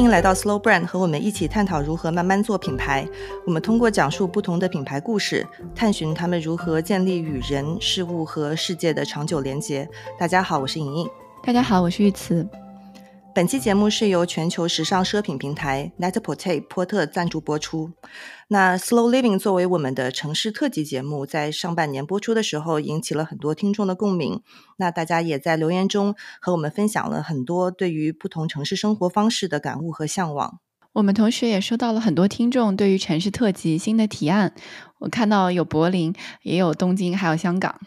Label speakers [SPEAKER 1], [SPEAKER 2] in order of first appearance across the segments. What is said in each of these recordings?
[SPEAKER 1] 欢迎来到 Slow Brand，和我们一起探讨如何慢慢做品牌。我们通过讲述不同的品牌故事，探寻他们如何建立与人、事物和世界的长久连结。大家好，我是莹莹。
[SPEAKER 2] 大家好，我是玉慈。
[SPEAKER 1] 本期节目是由全球时尚奢品平台 n e t p o r t e 波特赞助播出。那 Slow Living 作为我们的城市特辑节目，在上半年播出的时候，引起了很多听众的共鸣。那大家也在留言中和我们分享了很多对于不同城市生活方式的感悟和向往。
[SPEAKER 2] 我们同时也收到了很多听众对于城市特辑新的提案。我看到有柏林，也有东京，还有香港。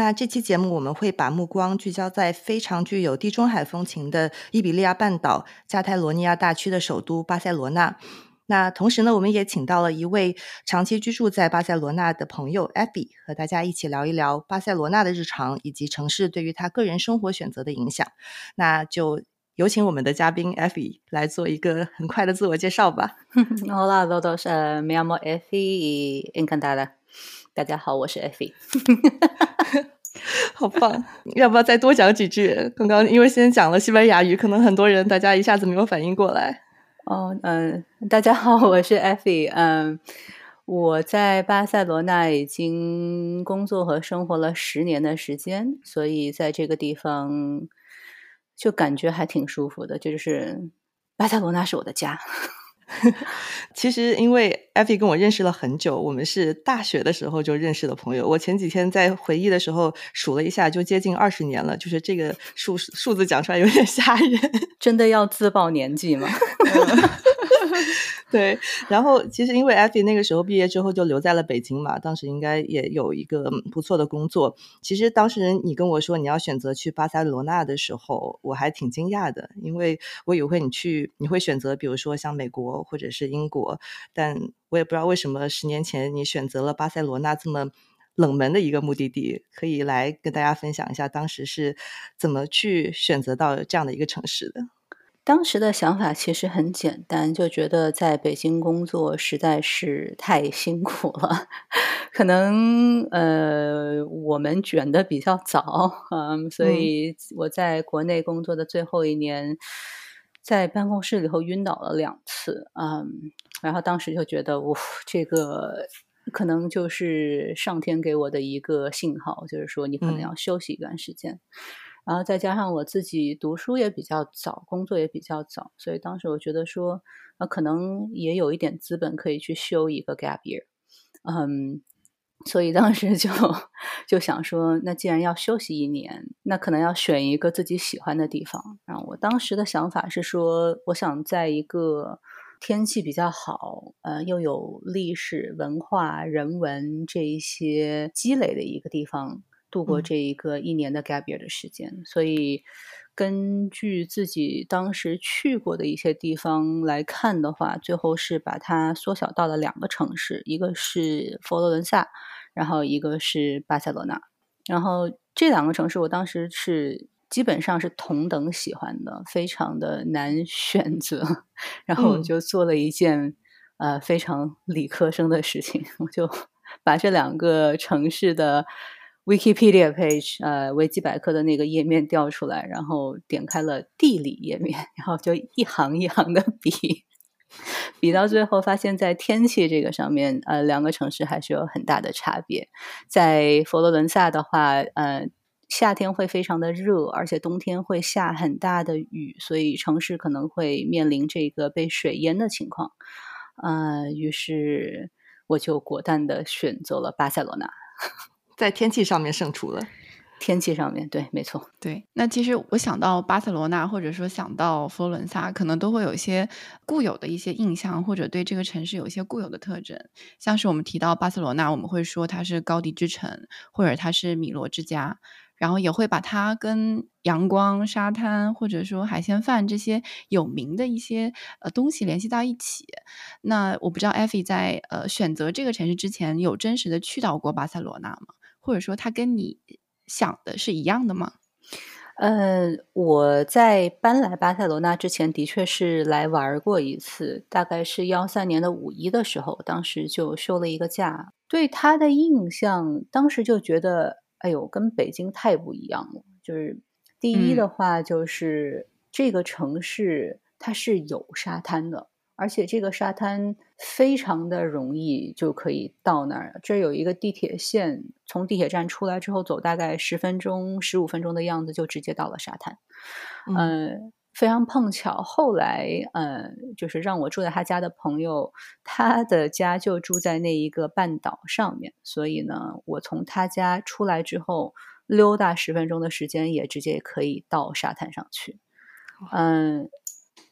[SPEAKER 1] 那这期节目我们会把目光聚焦在非常具有地中海风情的伊比利亚半岛加泰罗尼亚大区的首都巴塞罗那。那同时呢，我们也请到了一位长期居住在巴塞罗那的朋友艾比，和大家一起聊一聊巴塞罗那的日常以及城市对于他个人生活选择的影响。那就有请我们的嘉宾艾比来做一个很快的自我介绍吧。
[SPEAKER 3] Hola todos, me llamo Efi y encantada. 大家好，我是 Effie。
[SPEAKER 1] 好棒！要不要再多讲几句？刚刚因为先讲了西班牙语，可能很多人大家一下子没有反应过来。
[SPEAKER 3] 哦，嗯，大家好，我是 Effie。嗯，我在巴塞罗那已经工作和生活了十年的时间，所以在这个地方就感觉还挺舒服的。就是巴塞罗那是我的家。
[SPEAKER 1] 其实，因为艾菲跟我认识了很久，我们是大学的时候就认识的朋友。我前几天在回忆的时候数了一下，就接近二十年了。就是这个数数字讲出来有点吓人，
[SPEAKER 3] 真的要自曝年纪吗？
[SPEAKER 1] 对，然后其实因为艾菲那个时候毕业之后就留在了北京嘛，当时应该也有一个不错的工作。其实当时你跟我说你要选择去巴塞罗那的时候，我还挺惊讶的，因为我以为你去你会选择比如说像美国或者是英国，但我也不知道为什么十年前你选择了巴塞罗那这么冷门的一个目的地，可以来跟大家分享一下当时是怎么去选择到这样的一个城市的。
[SPEAKER 3] 当时的想法其实很简单，就觉得在北京工作实在是太辛苦了，可能呃我们卷的比较早，嗯，所以我在国内工作的最后一年，在办公室里头晕倒了两次，嗯，然后当时就觉得，我这个可能就是上天给我的一个信号，就是说你可能要休息一段时间。然后再加上我自己读书也比较早，工作也比较早，所以当时我觉得说，那可能也有一点资本可以去修一个 gap year，嗯，所以当时就就想说，那既然要休息一年，那可能要选一个自己喜欢的地方。然后我当时的想法是说，我想在一个天气比较好，呃，又有历史文化、人文这一些积累的一个地方。度过这一个一年的 gap year 的时间，所以根据自己当时去过的一些地方来看的话，最后是把它缩小到了两个城市，一个是佛罗伦萨，然后一个是巴塞罗那。然后这两个城市，我当时是基本上是同等喜欢的，非常的难 选择。然后我就做了一件呃非常理科生的事情，我就 把这两个城市的。Wikipedia page，呃，维基百科的那个页面调出来，然后点开了地理页面，然后就一行一行的比，比到最后发现，在天气这个上面，呃，两个城市还是有很大的差别。在佛罗伦萨的话，呃，夏天会非常的热，而且冬天会下很大的雨，所以城市可能会面临这个被水淹的情况。呃，于是我就果断的选择了巴塞罗那。
[SPEAKER 1] 在天气上面胜出了，
[SPEAKER 3] 天气上面对，没错，
[SPEAKER 2] 对。那其实我想到巴塞罗那，或者说想到佛罗伦萨，可能都会有一些固有的一些印象，或者对这个城市有一些固有的特征。像是我们提到巴塞罗那，我们会说它是高迪之城，或者它是米罗之家，然后也会把它跟阳光、沙滩，或者说海鲜饭这些有名的一些呃东西联系到一起。那我不知道艾菲在呃选择这个城市之前，有真实的去到过巴塞罗那吗？或者说，他跟你想的是一样的吗？
[SPEAKER 3] 呃，我在搬来巴塞罗那之前，的确是来玩过一次，大概是幺三年的五一的时候，当时就休了一个假。对他的印象，当时就觉得，哎呦，跟北京太不一样了。就是第一的话，就是这个城市它是有沙滩的，而且这个沙滩非常的容易就可以到那儿。这有一个地铁线，从地铁站出来之后，走大概十分钟、十五分钟的样子，就直接到了沙滩。嗯。非常碰巧，后来，嗯，就是让我住在他家的朋友，他的家就住在那一个半岛上面，所以呢，我从他家出来之后，溜达十分钟的时间，也直接可以到沙滩上去。嗯，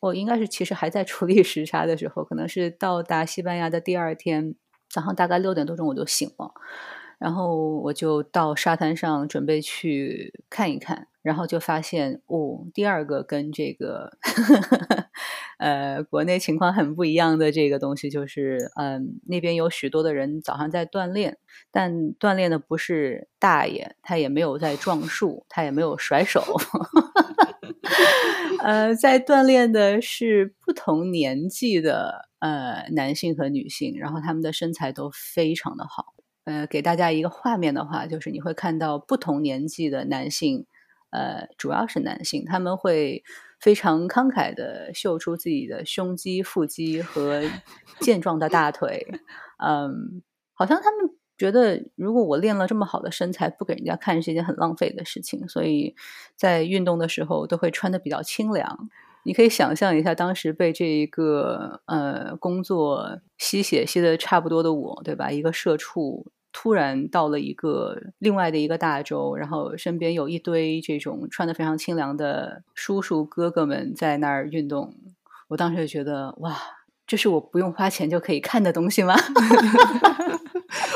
[SPEAKER 3] 我应该是其实还在处理时差的时候，可能是到达西班牙的第二天早上大概六点多钟我就醒了。然后我就到沙滩上准备去看一看，然后就发现哦，第二个跟这个呵呵呃国内情况很不一样的这个东西就是，嗯，那边有许多的人早上在锻炼，但锻炼的不是大爷，他也没有在撞树，他也没有甩手，呃，在锻炼的是不同年纪的呃男性和女性，然后他们的身材都非常的好。呃，给大家一个画面的话，就是你会看到不同年纪的男性，呃，主要是男性，他们会非常慷慨的秀出自己的胸肌、腹肌和健壮的大腿。嗯，好像他们觉得，如果我练了这么好的身材，不给人家看是一件很浪费的事情，所以在运动的时候都会穿的比较清凉。你可以想象一下，当时被这一个呃工作吸血吸的差不多的我，对吧？一个社畜。突然到了一个另外的一个大洲，然后身边有一堆这种穿的非常清凉的叔叔哥哥们在那儿运动，我当时就觉得哇，这是我不用花钱就可以看的东西吗？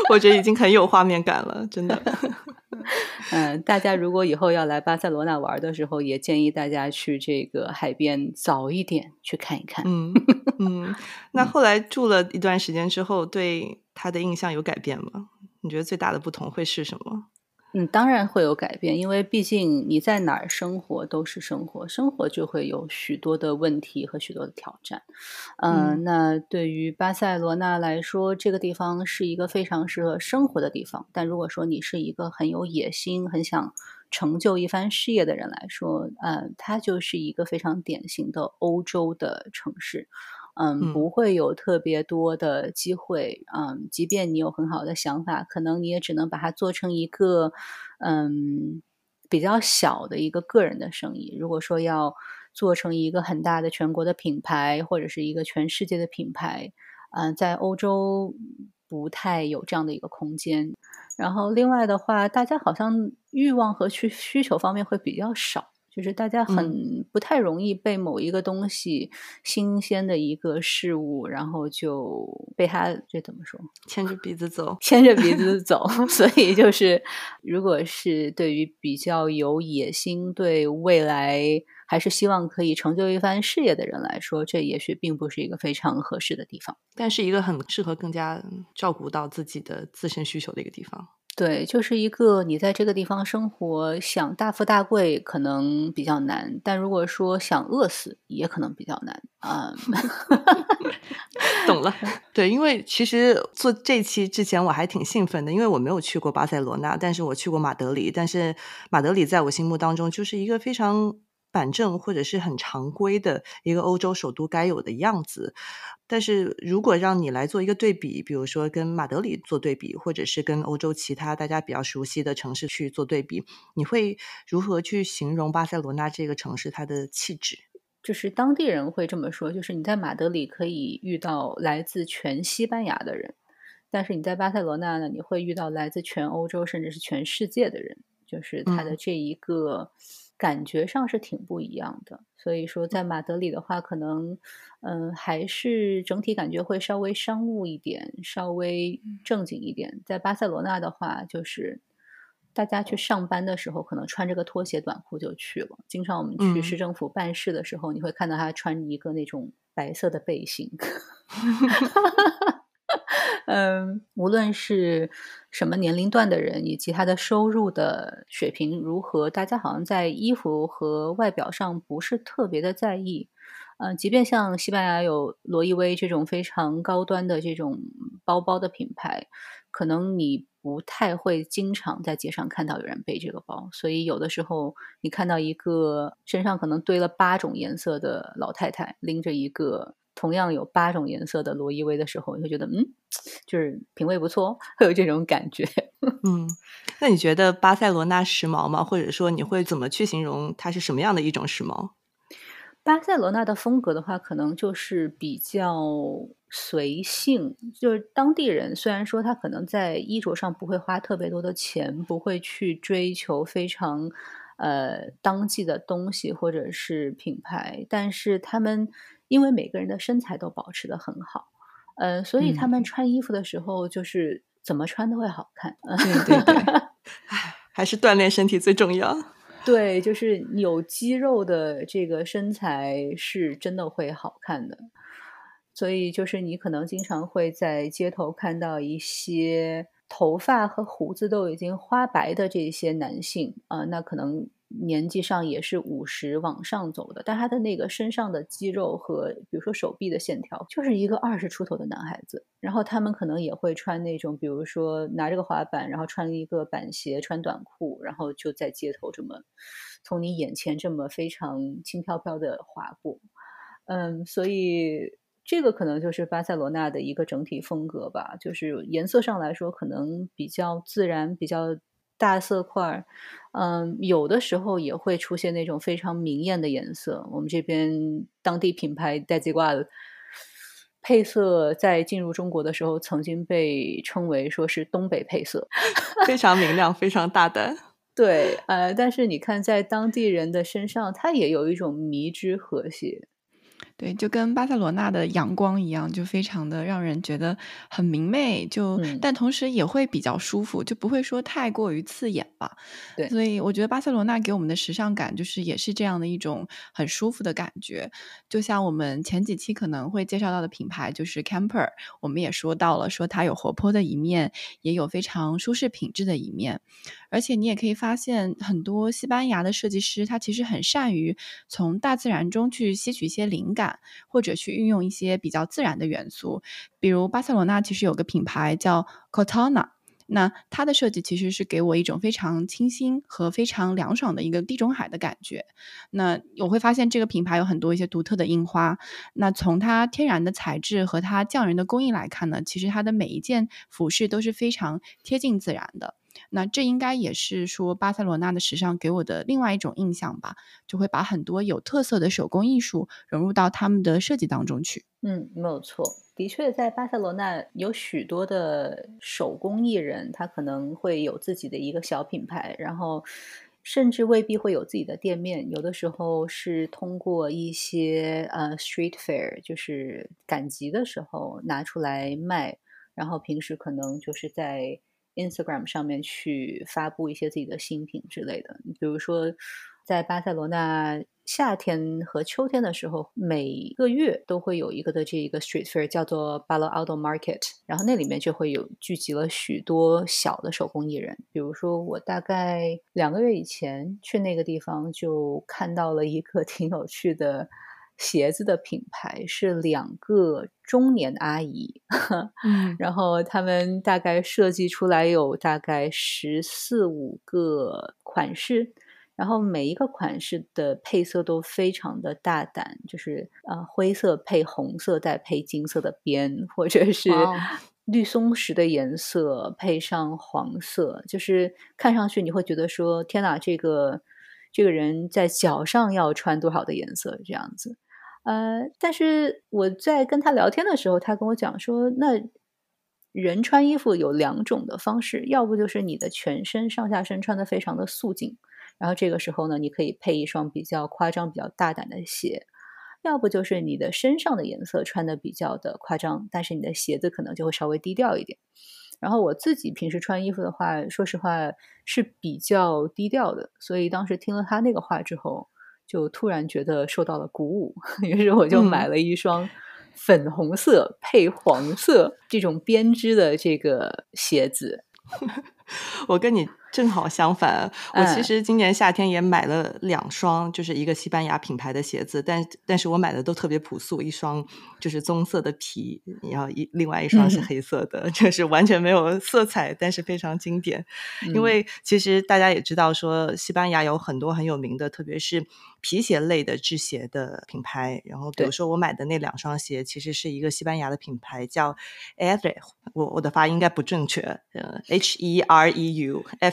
[SPEAKER 1] 我觉得已经很有画面感了，真的。
[SPEAKER 3] 嗯，大家如果以后要来巴塞罗那玩的时候，也建议大家去这个海边早一点去看一看。
[SPEAKER 1] 嗯 嗯，那后来住了一段时间之后，对他的印象有改变吗？你觉得最大的不同会是什么？
[SPEAKER 3] 嗯，当然会有改变，因为毕竟你在哪儿生活都是生活，生活就会有许多的问题和许多的挑战。嗯，那对于巴塞罗那来说，这个地方是一个非常适合生活的地方。但如果说你是一个很有野心、很想成就一番事业的人来说，呃，它就是一个非常典型的欧洲的城市。嗯，不会有特别多的机会。嗯，即便你有很好的想法，可能你也只能把它做成一个嗯比较小的一个个人的生意。如果说要做成一个很大的全国的品牌，或者是一个全世界的品牌，嗯，在欧洲不太有这样的一个空间。然后另外的话，大家好像欲望和需需求方面会比较少。就是大家很不太容易被某一个东西新鲜的一个事物，然后就被他这怎么说
[SPEAKER 1] 牵着鼻子走，
[SPEAKER 3] 牵着鼻子 走。所以就是，如果是对于比较有野心、对未来还是希望可以成就一番事业的人来说，这也许并不是一个非常合适的地方，
[SPEAKER 1] 但是一个很适合更加照顾到自己的自身需求的一个地方。
[SPEAKER 3] 对，就是一个你在这个地方生活，想大富大贵可能比较难，但如果说想饿死，也可能比较难啊。
[SPEAKER 1] 懂了，对，因为其实做这期之前我还挺兴奋的，因为我没有去过巴塞罗那，但是我去过马德里，但是马德里在我心目当中就是一个非常。板正或者是很常规的一个欧洲首都该有的样子，但是如果让你来做一个对比，比如说跟马德里做对比，或者是跟欧洲其他大家比较熟悉的城市去做对比，你会如何去形容巴塞罗那这个城市它的气质？
[SPEAKER 3] 就是当地人会这么说，就是你在马德里可以遇到来自全西班牙的人，但是你在巴塞罗那呢，你会遇到来自全欧洲甚至是全世界的人，就是它的这一个。感觉上是挺不一样的，所以说在马德里的话，可能嗯还是整体感觉会稍微商务一点，稍微正经一点。在巴塞罗那的话，就是大家去上班的时候，可能穿着个拖鞋短裤就去了。经常我们去市政府办事的时候，你会看到他穿一个那种白色的背心。嗯，无论是什么年龄段的人，以及他的收入的水平如何，大家好像在衣服和外表上不是特别的在意。嗯，即便像西班牙有罗意威这种非常高端的这种包包的品牌，可能你不太会经常在街上看到有人背这个包，所以有的时候你看到一个身上可能堆了八种颜色的老太太拎着一个同样有八种颜色的罗意威的时候，你会觉得嗯，就是品味不错，会有这种感觉。
[SPEAKER 1] 嗯，那你觉得巴塞罗那时髦吗？或者说你会怎么去形容它是什么样的一种时髦？
[SPEAKER 3] 巴塞罗那的风格的话，可能就是比较随性，就是当地人虽然说他可能在衣着上不会花特别多的钱，不会去追求非常呃当季的东西或者是品牌，但是他们因为每个人的身材都保持的很好，呃，所以他们穿衣服的时候就是怎么穿都会好看。
[SPEAKER 2] 嗯对对对，
[SPEAKER 1] 唉，还是锻炼身体最重要。
[SPEAKER 3] 对，就是有肌肉的这个身材是真的会好看的，所以就是你可能经常会在街头看到一些头发和胡子都已经花白的这些男性啊，那可能。年纪上也是五十往上走的，但他的那个身上的肌肉和比如说手臂的线条，就是一个二十出头的男孩子。然后他们可能也会穿那种，比如说拿着个滑板，然后穿一个板鞋，穿短裤，然后就在街头这么从你眼前这么非常轻飘飘的滑过。嗯，所以这个可能就是巴塞罗那的一个整体风格吧，就是颜色上来说可能比较自然，比较。大色块，嗯，有的时候也会出现那种非常明艳的颜色。我们这边当地品牌戴吉挂的配色，在进入中国的时候，曾经被称为说是东北配色，
[SPEAKER 1] 非常明亮，非常大胆。
[SPEAKER 3] 对，呃，但是你看，在当地人的身上，它也有一种迷之和谐。
[SPEAKER 2] 对，就跟巴塞罗那的阳光一样，就非常的让人觉得很明媚，就但同时也会比较舒服，就不会说太过于刺眼吧。
[SPEAKER 3] 对，
[SPEAKER 2] 所以我觉得巴塞罗那给我们的时尚感，就是也是这样的一种很舒服的感觉。就像我们前几期可能会介绍到的品牌，就是 Camper，我们也说到了，说它有活泼的一面，也有非常舒适品质的一面。而且你也可以发现，很多西班牙的设计师，他其实很善于从大自然中去吸取一些灵感，或者去运用一些比较自然的元素。比如巴塞罗那其实有个品牌叫 Cortana，那它的设计其实是给我一种非常清新和非常凉爽的一个地中海的感觉。那我会发现这个品牌有很多一些独特的印花。那从它天然的材质和它匠人的工艺来看呢，其实它的每一件服饰都是非常贴近自然的。那这应该也是说巴塞罗那的时尚给我的另外一种印象吧，就会把很多有特色的手工艺术融入到他们的设计当中去。
[SPEAKER 3] 嗯，没有错，的确，在巴塞罗那有许多的手工艺人，他可能会有自己的一个小品牌，然后甚至未必会有自己的店面，有的时候是通过一些呃 street fair，就是赶集的时候拿出来卖，然后平时可能就是在。Instagram 上面去发布一些自己的新品之类的，比如说在巴塞罗那夏天和秋天的时候，每个月都会有一个的这一个 street fair 叫做 b a l o Aldo Market，然后那里面就会有聚集了许多小的手工艺人。比如说我大概两个月以前去那个地方，就看到了一个 挺有趣的。鞋子的品牌是两个中年阿姨，
[SPEAKER 2] 嗯，
[SPEAKER 3] 然后他们大概设计出来有大概十四五个款式，然后每一个款式的配色都非常的大胆，就是呃灰色配红色再配金色的边，或者是 绿松石的颜色配上黄色，就是看上去你会觉得说天哪，这个这个人在脚上要穿多少的颜色这样子。呃，但是我在跟他聊天的时候，他跟我讲说，那人穿衣服有两种的方式，要不就是你的全身上下身穿的非常的素净，然后这个时候呢，你可以配一双比较夸张、比较大胆的鞋；要不就是你的身上的颜色穿的比较的夸张，但是你的鞋子可能就会稍微低调一点。然后我自己平时穿衣服的话，说实话是比较低调的，所以当时听了他那个话之后。就突然觉得受到了鼓舞，于是我就买了一双粉红色配黄色这种编织的这个鞋子。
[SPEAKER 1] 我跟你正好相反，我其实今年夏天也买了两双，就是一个西班牙品牌的鞋子，但但是我买的都特别朴素，一双就是棕色的皮，然后一另外一双是黑色的，就是完全没有色彩，但是非常经典。因为其实大家也知道，说西班牙有很多很有名的，特别是皮鞋类的制鞋的品牌。然后比如说我买的那两双鞋，其实是一个西班牙的品牌，叫 Herreu，我我的发音应该不正确，呃，H E R E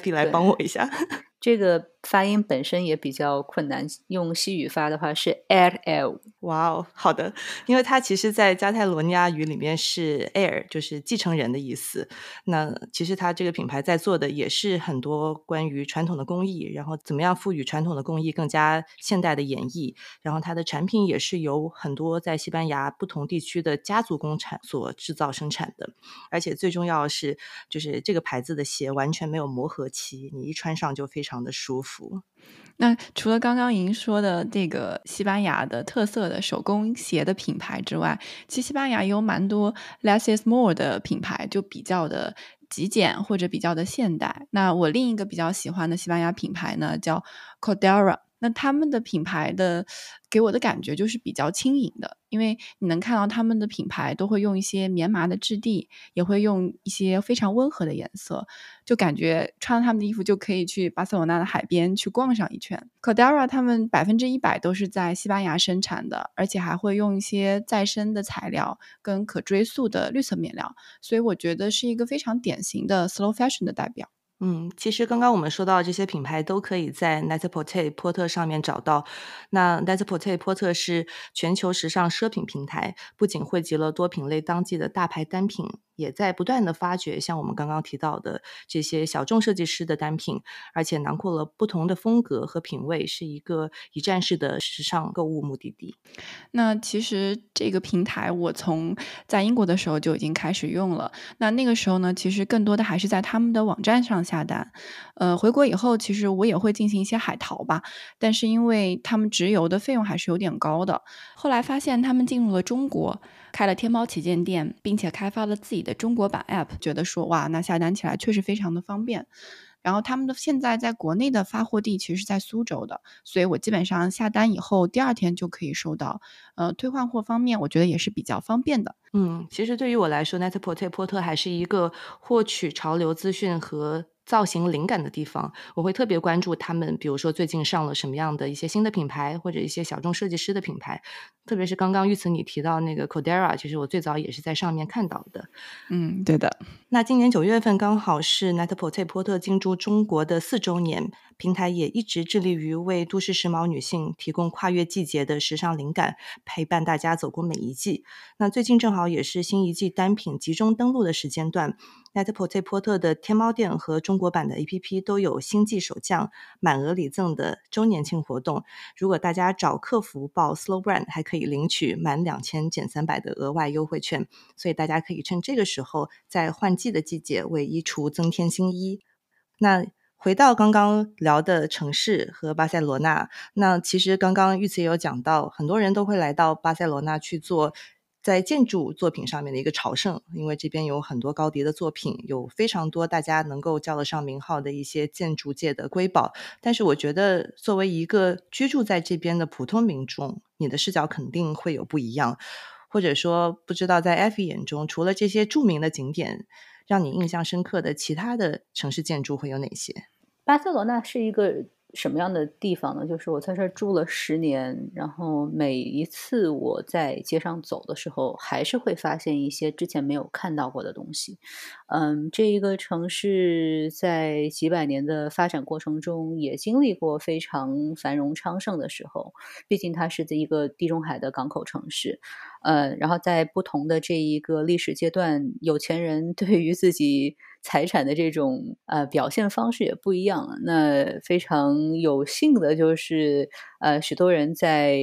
[SPEAKER 1] U，F。来帮我一下。
[SPEAKER 3] 这个发音本身也比较困难，用西语发的话是 air l。
[SPEAKER 1] 哇哦，好的，因为它其实，在加泰罗尼亚语里面是 air，就是继承人的意思。那其实它这个品牌在做的也是很多关于传统的工艺，然后怎么样赋予传统的工艺更加现代的演绎。然后它的产品也是由很多在西班牙不同地区的家族工厂所制造生产的。而且最重要是，就是这个牌子的鞋完全没有磨合期，你一穿上就。非常的舒服。
[SPEAKER 2] 服那除了刚刚莹说的这个西班牙的特色的手工鞋的品牌之外，其实西班牙也有蛮多 less is more 的品牌，就比较的极简或者比较的现代。那我另一个比较喜欢的西班牙品牌呢，叫 Cordera。那他们的品牌的给我的感觉就是比较轻盈的，因为你能看到他们的品牌都会用一些棉麻的质地，也会用一些非常温和的颜色，就感觉穿了他们的衣服就可以去巴塞罗那的海边去逛上一圈。Cordera 他们百分之一百都是在西班牙生产的，而且还会用一些再生的材料跟可追溯的绿色面料，所以我觉得是一个非常典型的 slow fashion 的代表。
[SPEAKER 1] 嗯，其实刚刚我们说到这些品牌都可以在 Net-a-Porter 波特上面找到。那 Net-a-Porter 波特是全球时尚奢品平台，不仅汇集了多品类当季的大牌单品。也在不断的发掘，像我们刚刚提到的这些小众设计师的单品，而且囊括了不同的风格和品味，是一个一站式的时尚购物目的地。
[SPEAKER 2] 那其实这个平台我从在英国的时候就已经开始用了。那那个时候呢，其实更多的还是在他们的网站上下单。呃，回国以后，其实我也会进行一些海淘吧，但是因为他们直邮的费用还是有点高的。后来发现他们进入了中国。开了天猫旗舰店，并且开发了自己的中国版 App，觉得说哇，那下单起来确实非常的方便。然后他们的现在在国内的发货地其实是在苏州的，所以我基本上下单以后第二天就可以收到。呃，退换货方面，我觉得也是比较方便的。
[SPEAKER 1] 嗯，其实对于我来说，Net-a-Porter 波特还是一个获取潮流资讯和。造型灵感的地方，我会特别关注他们。比如说，最近上了什么样的一些新的品牌，或者一些小众设计师的品牌。特别是刚刚玉慈你提到那个 Cordera，其实我最早也是在上面看到的。
[SPEAKER 2] 嗯，对的。
[SPEAKER 1] 那今年九月份刚好是 Net-a-Porter 波特进驻中国的四周年，平台也一直致力于为都市时髦女性提供跨越季节的时尚灵感，陪伴大家走过每一季。那最近正好也是新一季单品集中登陆的时间段。Net-a-Porter 波特的天猫店和中国版的 APP 都有新季首降、满额礼赠的周年庆活动。如果大家找客服报 Slow Brand，还可以领取满两千减三百的额外优惠券。所以大家可以趁这个时候，在换季的季节为衣橱增添新衣。那回到刚刚聊的城市和巴塞罗那，那其实刚刚玉慈也有讲到，很多人都会来到巴塞罗那去做。在建筑作品上面的一个朝圣，因为这边有很多高迪的作品，有非常多大家能够叫得上名号的一些建筑界的瑰宝。但是，我觉得作为一个居住在这边的普通民众，你的视角肯定会有不一样，或者说，不知道在艾菲眼中，除了这些著名的景点，让你印象深刻的其他的城市建筑会有哪些？
[SPEAKER 3] 巴塞罗那是一个。什么样的地方呢？就是我在这住了十年，然后每一次我在街上走的时候，还是会发现一些之前没有看到过的东西。嗯，这一个城市在几百年的发展过程中，也经历过非常繁荣昌盛的时候。毕竟它是一个地中海的港口城市。呃，然后在不同的这一个历史阶段，有钱人对于自己财产的这种呃表现方式也不一样。那非常有幸的就是，呃，许多人在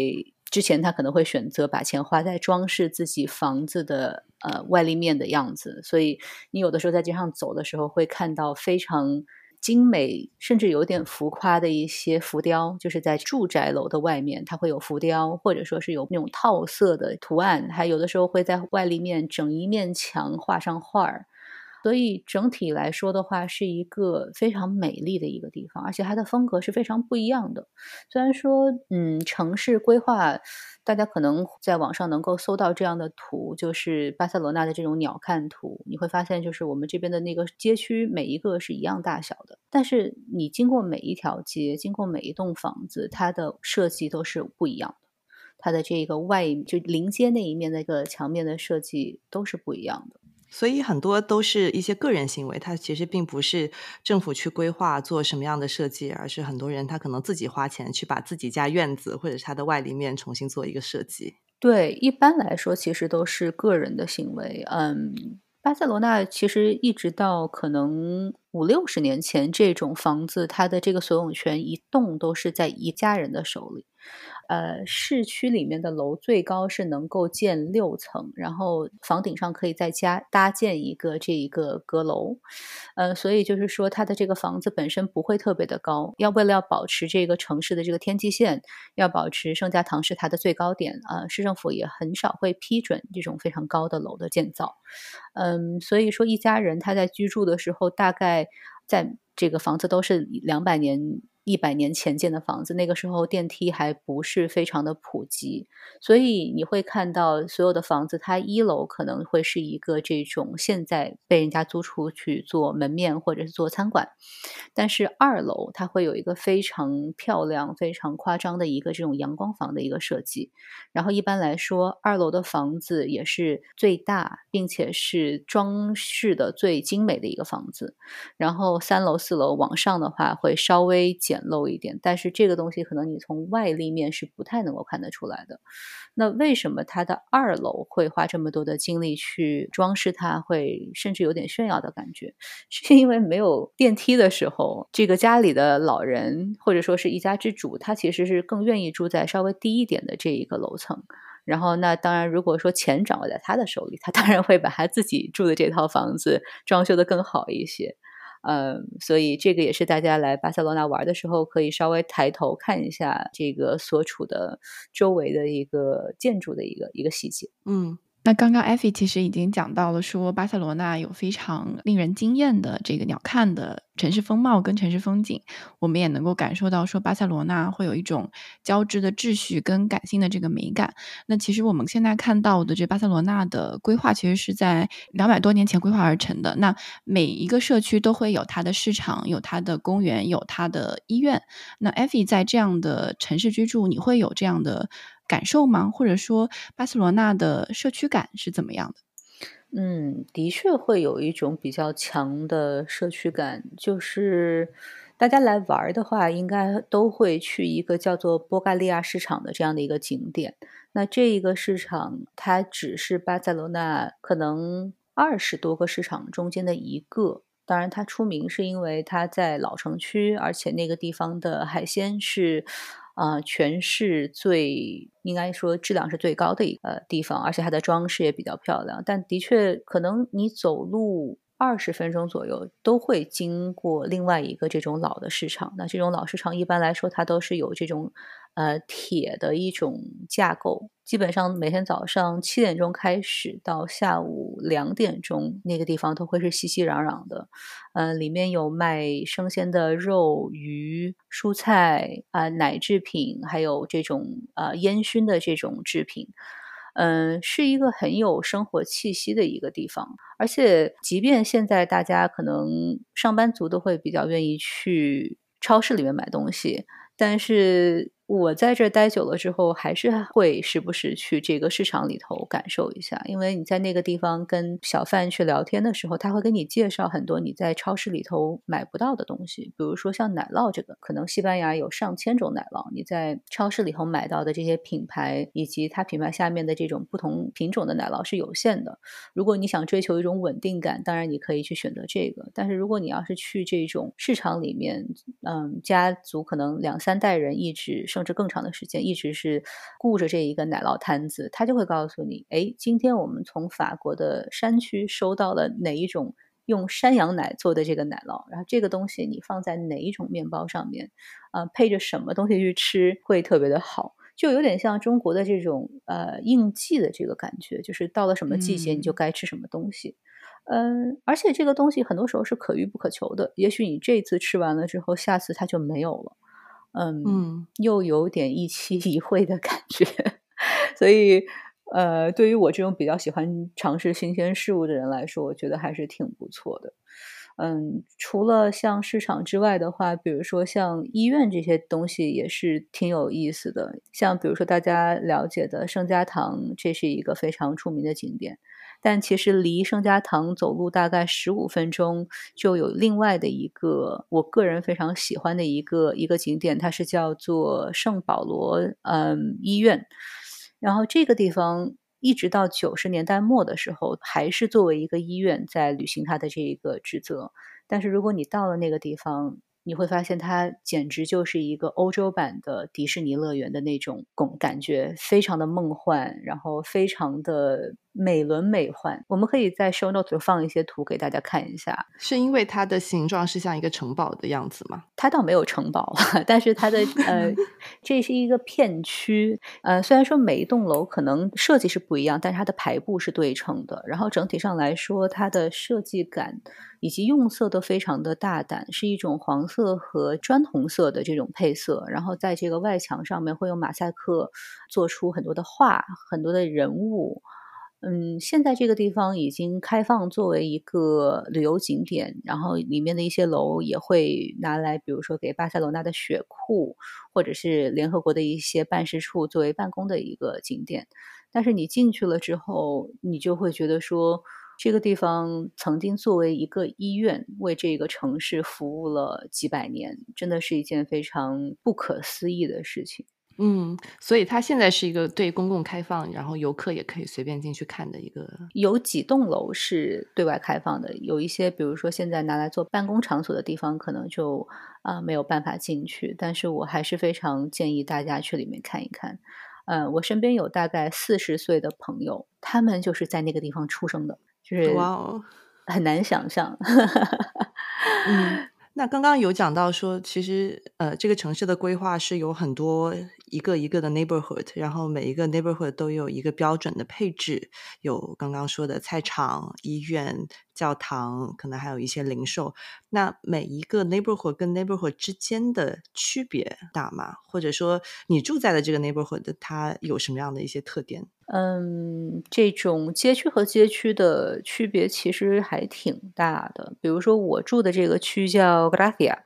[SPEAKER 3] 之前他可能会选择把钱花在装饰自己房子的呃外立面的样子，所以你有的时候在街上走的时候会看到非常。精美甚至有点浮夸的一些浮雕，就是在住宅楼的外面，它会有浮雕，或者说是有那种套色的图案，还有的时候会在外立面整一面墙画上画儿。所以整体来说的话，是一个非常美丽的一个地方，而且它的风格是非常不一样的。虽然说，嗯，城市规划，大家可能在网上能够搜到这样的图，就是巴塞罗那的这种鸟瞰图，你会发现，就是我们这边的那个街区每一个是一样大小的，但是你经过每一条街，经过每一栋房子，它的设计都是不一样的。它的这个外就临街那一面那个墙面的设计都是不一样的，
[SPEAKER 1] 所以很多都是一些个人行为，它其实并不是政府去规划做什么样的设计，而是很多人他可能自己花钱去把自己家院子或者是他的外立面重新做一个设计。
[SPEAKER 3] 对，一般来说其实都是个人的行为。嗯，巴塞罗那其实一直到可能五六十年前，这种房子它的这个所有权一栋都是在一家人的手里。呃，市区里面的楼最高是能够建六层，然后房顶上可以再加搭建一个这一个阁楼，呃，所以就是说它的这个房子本身不会特别的高，要为了要保持这个城市的这个天际线，要保持盛家堂是它的最高点啊，市政府也很少会批准这种非常高的楼的建造，嗯，所以说一家人他在居住的时候，大概在这个房子都是两百年。一百年前建的房子，那个时候电梯还不是非常的普及，所以你会看到所有的房子，它一楼可能会是一个这种现在被人家租出去做门面或者是做餐馆，但是二楼它会有一个非常漂亮、非常夸张的一个这种阳光房的一个设计。然后一般来说，二楼的房子也是最大，并且是装饰的最精美的一个房子。然后三楼、四楼往上的话，会稍微减。简陋一点，但是这个东西可能你从外立面是不太能够看得出来的。那为什么它的二楼会花这么多的精力去装饰它，会甚至有点炫耀的感觉？是因为没有电梯的时候，这个家里的老人或者说是一家之主，他其实是更愿意住在稍微低一点的这一个楼层。然后，那当然，如果说钱掌握在他的手里，他当然会把他自己住的这套房子装修的更好一些。嗯，所以这个也是大家来巴塞罗那玩的时候，可以稍微抬头看一下这个所处的周围的一个建筑的一个一个细节。
[SPEAKER 1] 嗯。
[SPEAKER 2] 那刚刚艾菲其实已经讲到了，说巴塞罗那有非常令人惊艳的这个鸟瞰的城市风貌跟城市风景，我们也能够感受到说巴塞罗那会有一种交织的秩序跟感性的这个美感。那其实我们现在看到的这巴塞罗那的规划，其实是在两百多年前规划而成的。那每一个社区都会有它的市场，有它的公园，有它的医院。那艾菲在这样的城市居住，你会有这样的？感受吗？或者说，巴塞罗那的社区感是怎么样的？
[SPEAKER 3] 嗯，的确会有一种比较强的社区感。就是大家来玩的话，应该都会去一个叫做波盖利亚市场的这样的一个景点。那这一个市场，它只是巴塞罗那可能二十多个市场中间的一个。当然，它出名是因为它在老城区，而且那个地方的海鲜是。啊，全市最应该说质量是最高的一个地方，而且它的装饰也比较漂亮。但的确，可能你走路。二十分钟左右都会经过另外一个这种老的市场。那这种老市场一般来说，它都是有这种呃铁的一种架构。基本上每天早上七点钟开始到下午两点钟，那个地方都会是熙熙攘攘的。嗯，里面有卖生鲜的肉、鱼、蔬菜啊、奶制品，还有这种呃烟熏的这种制品。嗯，是一个很有生活气息的一个地方，而且即便现在大家可能上班族都会比较愿意去超市里面买东西，但是。我在这待久了之后，还是会时不时去这个市场里头感受一下，因为你在那个地方跟小贩去聊天的时候，他会给你介绍很多你在超市里头买不到的东西，比如说像奶酪这个，可能西班牙有上千种奶酪，你在超市里头买到的这些品牌以及它品牌下面的这种不同品种的奶酪是有限的。如果你想追求一种稳定感，当然你可以去选择这个，但是如果你要是去这种市场里面，嗯，家族可能两三代人一直。甚至更长的时间，一直是顾着这一个奶酪摊子，他就会告诉你：哎，今天我们从法国的山区收到了哪一种用山羊奶做的这个奶酪，然后这个东西你放在哪一种面包上面，啊，配着什么东西去吃会特别的好，就有点像中国的这种呃应季的这个感觉，就是到了什么季节你就该吃什么东西。嗯，而且这个东西很多时候是可遇不可求的。也许你这次吃完了之后，下次它就没有了。嗯
[SPEAKER 1] 嗯，
[SPEAKER 3] 又有点一期一会的感觉。所以，呃，对于我这种比较喜欢尝试新鲜事物的人来说，我觉得还是挺不错的。嗯，除了像市场之外的话，比如说像医院这些东西也是挺有意思的。像比如说大家了解的圣家堂，这是一个非常出名的景点。但其实离圣家堂走路大概十五分钟，就有另外的一个我个人非常喜欢的一个一个景点，它是叫做圣保罗嗯医院。然后这个地方。一直到九十年代末的时候，还是作为一个医院在履行它的这一个职责。但是如果你到了那个地方，你会发现它简直就是一个欧洲版的迪士尼乐园的那种感感觉，非常的梦幻，然后非常的。美轮美奂，我们可以在 show notes 放一些图给大家看一下。
[SPEAKER 1] 是因为它的形状是像一个城堡的样子吗？
[SPEAKER 3] 它倒没有城堡，但是它的呃，这是一个片区。呃，虽然说每一栋楼可能设计是不一样，但是它的排布是对称的。然后整体上来说，它的设计感以及用色都非常的大胆，是一种黄色和砖红色的这种配色。然后在这个外墙上面会用马赛克做出很多的画，很多的人物。嗯，现在这个地方已经开放作为一个旅游景点，然后里面的一些楼也会拿来，比如说给巴塞罗那的血库或者是联合国的一些办事处作为办公的一个景点。但是你进去了之后，你就会觉得说，这个地方曾经作为一个医院为这个城市服务了几百年，真的是一件非常不可思议的事情。
[SPEAKER 1] 嗯，所以它现在是一个对公共开放，然后游客也可以随便进去看的一个。
[SPEAKER 3] 有几栋楼是对外开放的，有一些，比如说现在拿来做办公场所的地方，可能就啊没有办法进去。但是我还是非常建议大家去里面看一看。嗯，我身边有大概四十岁的朋友，他们就是在那个地方出生的，就是
[SPEAKER 1] 哇哦，
[SPEAKER 3] 很难想象。
[SPEAKER 1] 嗯。那刚刚有讲到说，其实呃，这个城市的规划是有很多一个一个的 neighborhood，然后每一个 neighborhood 都有一个标准的配置，有刚刚说的菜场、医院、教堂，可能还有一些零售。那每一个 neighborhood 跟 neighborhood 之间的区别大吗？或者说你住在的这个 neighborhood 的它有什么样的一些特点？
[SPEAKER 3] 嗯，这种街区和街区的区别其实还挺大的。比如说，我住的这个区叫 Gracia，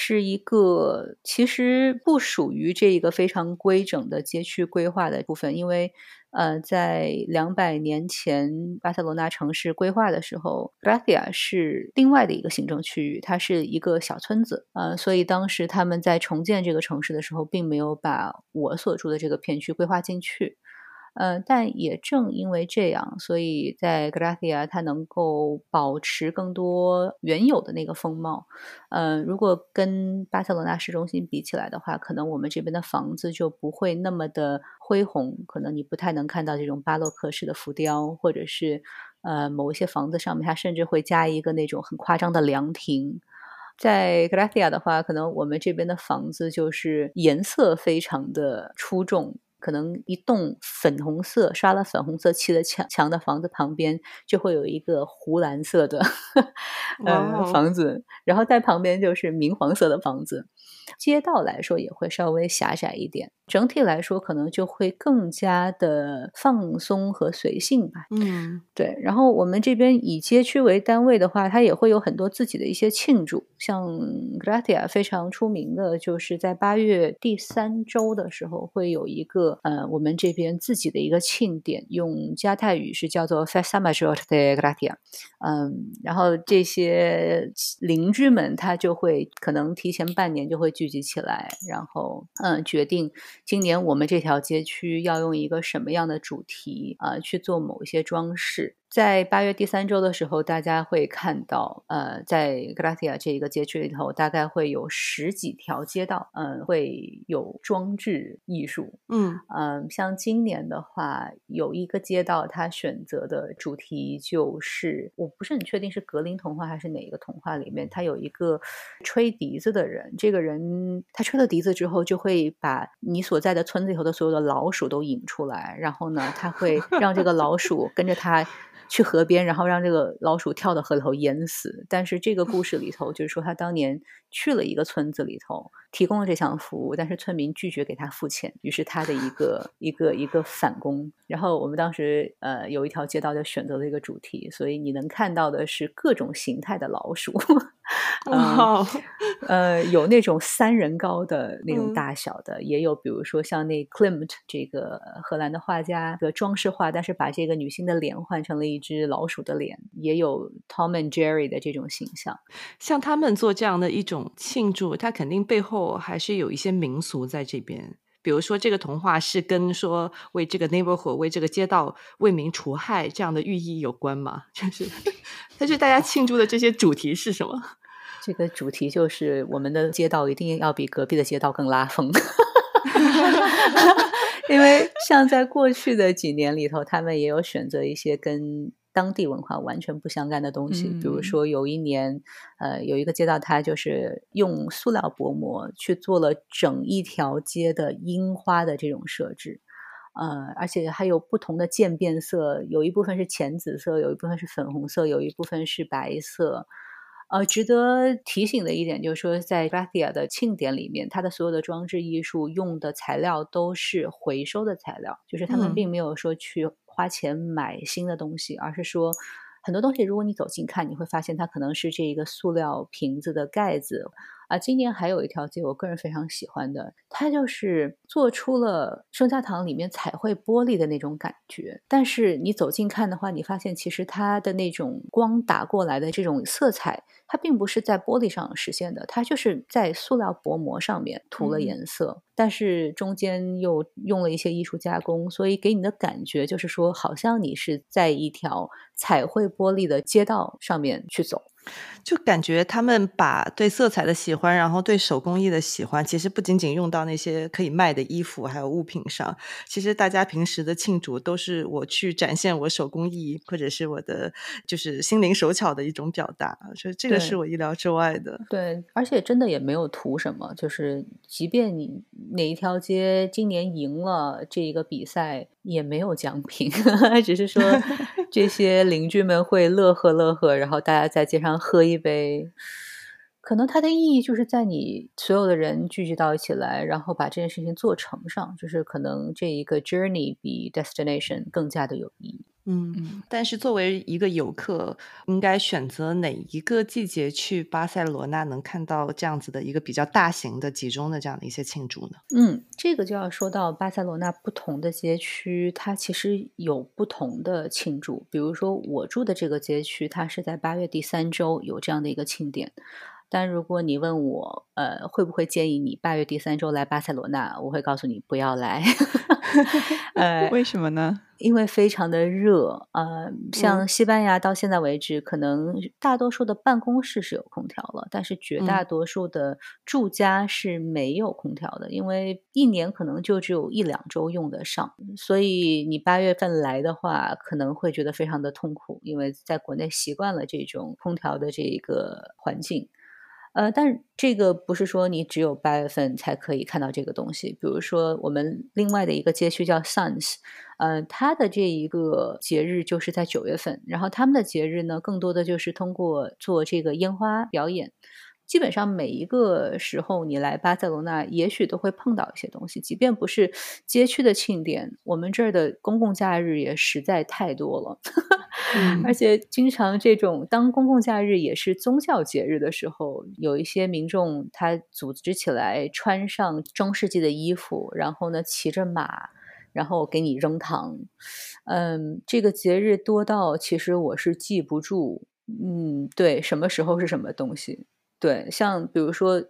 [SPEAKER 3] 是一个其实不属于这一个非常规整的街区规划的部分，因为呃，在两百年前巴塞罗那城市规划的时候，Gracia 是另外的一个行政区域，它是一个小村子，呃，所以当时他们在重建这个城市的时候，并没有把我所住的这个片区规划进去。呃，但也正因为这样，所以在 Gracia 它能够保持更多原有的那个风貌。呃，如果跟巴塞罗那市中心比起来的话，可能我们这边的房子就不会那么的恢宏，可能你不太能看到这种巴洛克式的浮雕，或者是呃某一些房子上面它甚至会加一个那种很夸张的凉亭。在 Gracia 的话，可能我们这边的房子就是颜色非常的出众。可能一栋粉红色刷了粉红色漆的墙墙的房子旁边，就会有一个湖蓝色的 呃房子，然后在旁边就是明黄色的房子。街道来说也会稍微狭窄一点，整体来说可能就会更加的放松和随性吧。
[SPEAKER 1] 嗯，
[SPEAKER 3] 对。然后我们这边以街区为单位的话，它也会有很多自己的一些庆祝，像 Gratia 非常出名的就是在八月第三周的时候会有一个呃我们这边自己的一个庆典，用加泰语是叫做 Festa Major de Gratia。嗯，然后这些邻居们他就会可能提前半年就会聚集起来，然后嗯，决定今年我们这条街区要用一个什么样的主题啊去做某一些装饰。在八月第三周的时候，大家会看到，呃，在 Gracia 这一个街区里头，大概会有十几条街道，嗯，会有装置艺术，
[SPEAKER 1] 嗯
[SPEAKER 3] 嗯，像今年的话，有一个街道，它选择的主题就是，我不是很确定是格林童话还是哪一个童话里面，它有一个吹笛子的人，这个人他吹了笛子之后，就会把你所在的村子里头的所有的老鼠都引出来，然后呢，他会让这个老鼠跟着他。去河边，然后让这个老鼠跳到河里头淹死。但是这个故事里头就是说，他当年去了一个村子里头，提供了这项服务，但是村民拒绝给他付钱，于是他的一个一个一个反攻。然后我们当时呃有一条街道就选择了一个主题，所以你能看到的是各种形态的老鼠。
[SPEAKER 1] 哇
[SPEAKER 3] 呃，有那种三人高的那种大小的，也有比如说像那 Klimt 这个荷兰的画家的装饰画，但是把这个女性的脸换成了一只老鼠的脸，也有 Tom and Jerry 的这种形象。
[SPEAKER 1] 像他们做这样的一种庆祝，它肯定背后还是有一些民俗在这边。比如说，这个童话是跟说为这个 neighborhood 为这个街道为民除害这样的寓意有关吗？就是，但是大家庆祝的这些主题是什么？
[SPEAKER 3] 这个主题就是我们的街道一定要比隔壁的街道更拉风，因为像在过去的几年里头，他们也有选择一些跟。当地文化完全不相干的东西，比如说有一年，呃，有一个街道，它就是用塑料薄膜去做了整一条街的樱花的这种设置，呃，而且还有不同的渐变色，有一部分是浅紫色，有一部分是粉红色，有一部分是白色。呃，值得提醒的一点就是说，在 Rathia 的庆典里面，它的所有的装置艺术用的材料都是回收的材料，就是他们并没有说去。花钱买新的东西，而是说很多东西，如果你走近看，你会发现它可能是这一个塑料瓶子的盖子。啊，今年还有一条街，我个人非常喜欢的，它就是做出了圣家堂里面彩绘玻璃的那种感觉。但是你走近看的话，你发现其实它的那种光打过来的这种色彩，它并不是在玻璃上实现的，它就是在塑料薄膜上面涂了颜色，但是中间又用了一些艺术加工，所以给你的感觉就是说，好像你是在一条彩绘玻璃的街道上面去走。
[SPEAKER 1] 就感觉他们把对色彩的喜欢，然后对手工艺的喜欢，其实不仅仅用到那些可以卖的衣服还有物品上。其实大家平时的庆祝都是我去展现我手工艺，或者是我的就是心灵手巧的一种表达。所以这个是我意料之外的。
[SPEAKER 3] 对，而且真的也没有图什么，就是即便你哪一条街今年赢了这一个比赛。也没有奖品，只是说这些邻居们会乐呵乐呵，然后大家在街上喝一杯。可能它的意义就是在你所有的人聚集到一起来，然后把这件事情做成上，就是可能这一个 journey 比 destination 更加的有意义。
[SPEAKER 1] 嗯，但是作为一个游客，应该选择哪一个季节去巴塞罗那，能看到这样子的一个比较大型的、集中的这样的一些庆祝呢？
[SPEAKER 3] 嗯，这个就要说到巴塞罗那不同的街区，它其实有不同的庆祝。比如说我住的这个街区，它是在八月第三周有这样的一个庆典。但如果你问我，呃，会不会建议你八月第三周来巴塞罗那？我会告诉你不要来。
[SPEAKER 2] 呃，为什么呢？
[SPEAKER 3] 因为非常的热。呃，像西班牙到现在为止，可能大多数的办公室是有空调了，但是绝大多数的住家是没有空调的，因为一年可能就只有一两周用得上。所以你八月份来的话，可能会觉得非常的痛苦，因为在国内习惯了这种空调的这个环境。呃，但这个不是说你只有八月份才可以看到这个东西。比如说，我们另外的一个街区叫 Suns，呃，它的这一个节日就是在九月份。然后他们的节日呢，更多的就是通过做这个烟花表演。基本上每一个时候你来巴塞罗那，也许都会碰到一些东西。即便不是街区的庆典，我们这儿的公共假日也实在太多了。而且经常这种当公共假日也是宗教节日的时候，有一些民众他组织起来，穿上中世纪的衣服，然后呢骑着马，然后给你扔糖。嗯，这个节日多到其实我是记不住。嗯，对，什么时候是什么东西？对，像比如说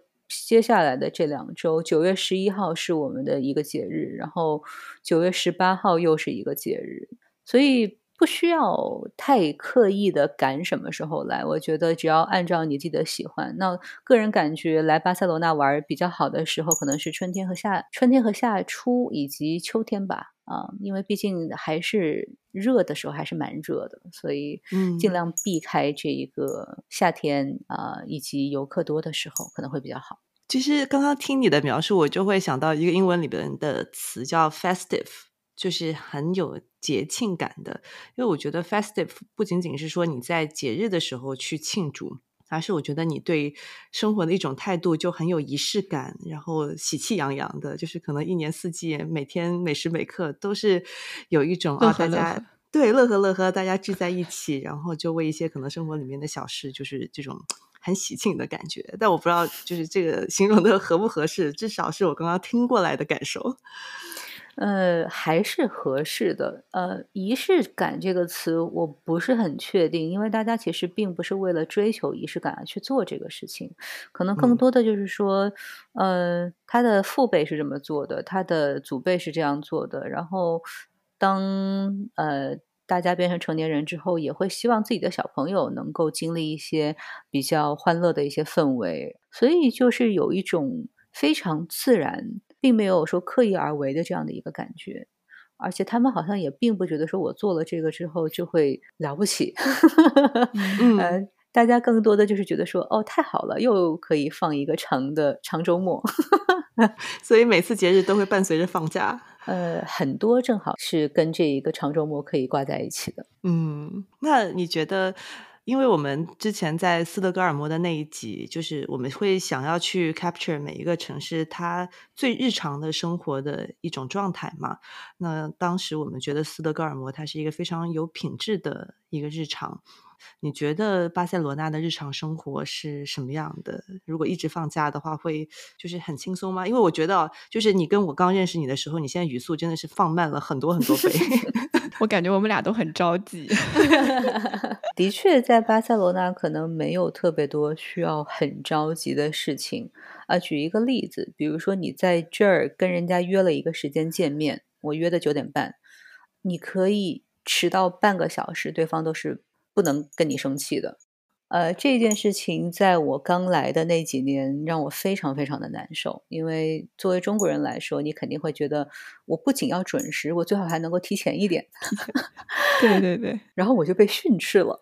[SPEAKER 3] 接下来的这两周，九月十一号是我们的一个节日，然后九月十八号又是一个节日，所以。不需要太刻意的赶什么时候来，我觉得只要按照你自己的喜欢。那个人感觉来巴塞罗那玩比较好的时候，可能是春天和夏春天和夏初以及秋天吧。啊，因为毕竟还是热的时候还是蛮热的，所以尽量避开这一个夏天啊以及游客多的时候可能会比较好。
[SPEAKER 1] 其实刚刚听你的描述，我就会想到一个英文里边的词叫 festive。就是很有节庆感的。因为我觉得 festive 不仅仅是说你在节日的时候去庆祝。而是我觉得你对生活的一种态度就很有仪式感，然后喜气洋洋的，就是可能一年四季每天每时每刻都是有一种啊，大家对乐呵乐呵，大家聚在一起，然后就为一些可能生活里面的小事，就是这种很喜庆的感觉。但我不知道就是这个形容的合不合适，至少是我刚刚听过来的感受。
[SPEAKER 3] 呃，还是合适的。呃，仪式感这个词我不是很确定，因为大家其实并不是为了追求仪式感而去做这个事情，可能更多的就是说，呃，他的父辈是这么做的，他的祖辈是这样做的，然后当呃大家变成成年人之后，也会希望自己的小朋友能够经历一些比较欢乐的一些氛围，所以就是有一种非常自然。并没有说刻意而为的这样的一个感觉，而且他们好像也并不觉得说我做了这个之后就会了不起，呃，大家更多的就是觉得说哦太好了，又可以放一个长的长周末，
[SPEAKER 1] 所以每次节日都会伴随着放假，
[SPEAKER 3] 呃，很多正好是跟这一个长周末可以挂在一起的。
[SPEAKER 1] 嗯，那你觉得？因为我们之前在斯德哥尔摩的那一集，就是我们会想要去 capture 每一个城市它最日常的生活的一种状态嘛。那当时我们觉得斯德哥尔摩它是一个非常有品质的一个日常。你觉得巴塞罗那的日常生活是什么样的？如果一直放假的话，会就是很轻松吗？因为我觉得，就是你跟我刚认识你的时候，你现在语速真的是放慢了很多很多倍。
[SPEAKER 2] 我感觉我们俩都很着急。
[SPEAKER 3] 的确，在巴塞罗那可能没有特别多需要很着急的事情啊。举一个例子，比如说你在这儿跟人家约了一个时间见面，我约的九点半，你可以迟到半个小时，对方都是不能跟你生气的。呃，这件事情在我刚来的那几年，让我非常非常的难受。因为作为中国人来说，你肯定会觉得，我不仅要准时，我最好还能够提前一点。
[SPEAKER 2] 对对对，
[SPEAKER 3] 然后我就被训斥了，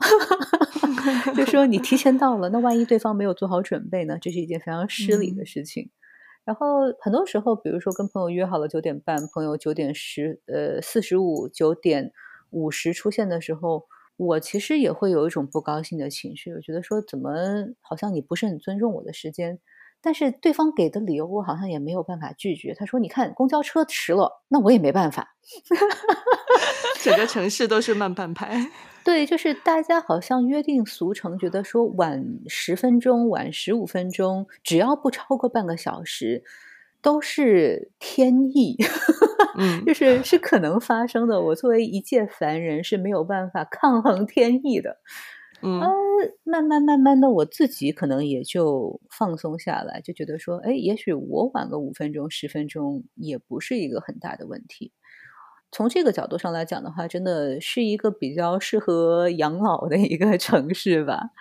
[SPEAKER 3] 就说你提前到了，那万一对方没有做好准备呢？这是一件非常失礼的事情。然后很多时候，比如说跟朋友约好了九点半，朋友九点十呃四十五、九点五十出现的时候。我其实也会有一种不高兴的情绪，我觉得说怎么好像你不是很尊重我的时间，但是对方给的理由我好像也没有办法拒绝。他说：“你看公交车迟了，那我也没办法。”
[SPEAKER 1] 整个城市都是慢半拍。
[SPEAKER 3] 对，就是大家好像约定俗成，觉得说晚十分钟、晚十五分钟，只要不超过半个小时。都是天意，
[SPEAKER 1] 嗯，
[SPEAKER 3] 就是是可能发生的。我作为一介凡人是没有办法抗衡天意的，
[SPEAKER 1] 嗯，
[SPEAKER 3] 慢慢慢慢的，我自己可能也就放松下来，就觉得说，哎，也许我晚个五分钟、十分钟也不是一个很大的问题。从这个角度上来讲的话，真的是一个比较适合养老的一个 城市吧。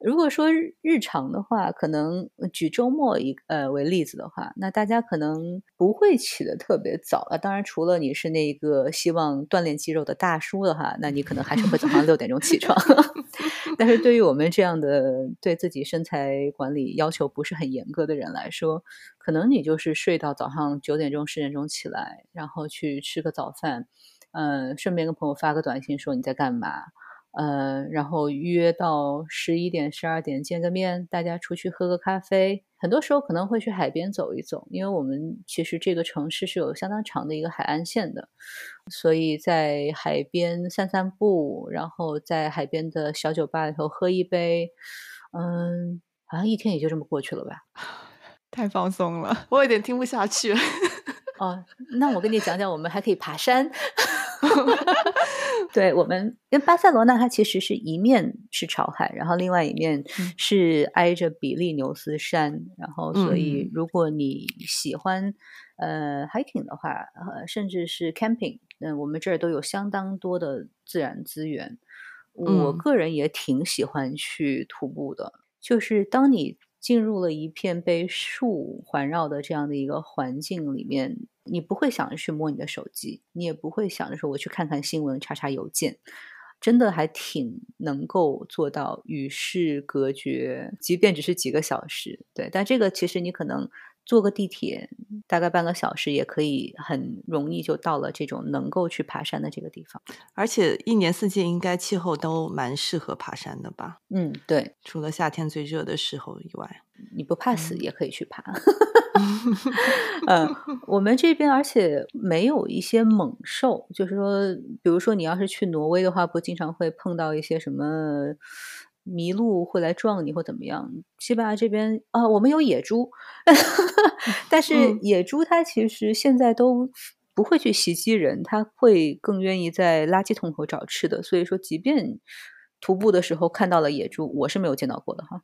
[SPEAKER 3] 如果说日常的话，可能举周末一呃为例子的话，那大家可能不会起得特别早啊。当然，除了你是那个希望锻炼肌肉的大叔的话，那你可能还是会早上六点钟起床。但是对于我们这样的对自己身材管理要求不是很严格的人来说，可能你就是睡到早上九点钟、十点钟起来，然后去吃个早饭，嗯，顺便跟朋友发个短信说你在干嘛。呃，然后约到十一点、十二点见个面，大家出去喝个咖啡。很多时候可能会去海边走一走，因为我们其实这个城市是有相当长的一个海岸线的，所以在海边散散步，然后在海边的小酒吧里头喝一杯，嗯，好像一天也就这么过去了吧。
[SPEAKER 2] 太放松了，
[SPEAKER 1] 我有点听不下去。
[SPEAKER 3] 哦，那我跟你讲讲，我们还可以爬山。对我们，因为巴塞罗那它其实是一面是朝海，然后另外一面是挨着比利牛斯山，然后所以如果你喜欢呃 hiking 的话，呃甚至是 camping，嗯，我们这儿都有相当多的自然资源。我个人也挺喜欢去徒步的，就是当你进入了一片被树环绕的这样的一个环境里面。你不会想着去摸你的手机，你也不会想着说我去看看新闻、查查邮件，真的还挺能够做到与世隔绝，即便只是几个小时。对，但这个其实你可能坐个地铁大概半个小时，也可以很容易就到了这种能够去爬山的这个地方。
[SPEAKER 1] 而且一年四季应该气候都蛮适合爬山的吧？
[SPEAKER 3] 嗯，对，
[SPEAKER 1] 除了夏天最热的时候以外，
[SPEAKER 3] 你不怕死也可以去爬。嗯，我们这边而且没有一些猛兽，就是说，比如说你要是去挪威的话，不经常会碰到一些什么麋鹿会来撞你或怎么样？西班牙这边啊，我们有野猪，但是
[SPEAKER 1] 嗯
[SPEAKER 3] 野猪它其实现在都不会去袭击人，它会更愿意在垃圾桶口找吃的。所以说，即便徒步的时候看到了野猪，我是没有见到过的哈。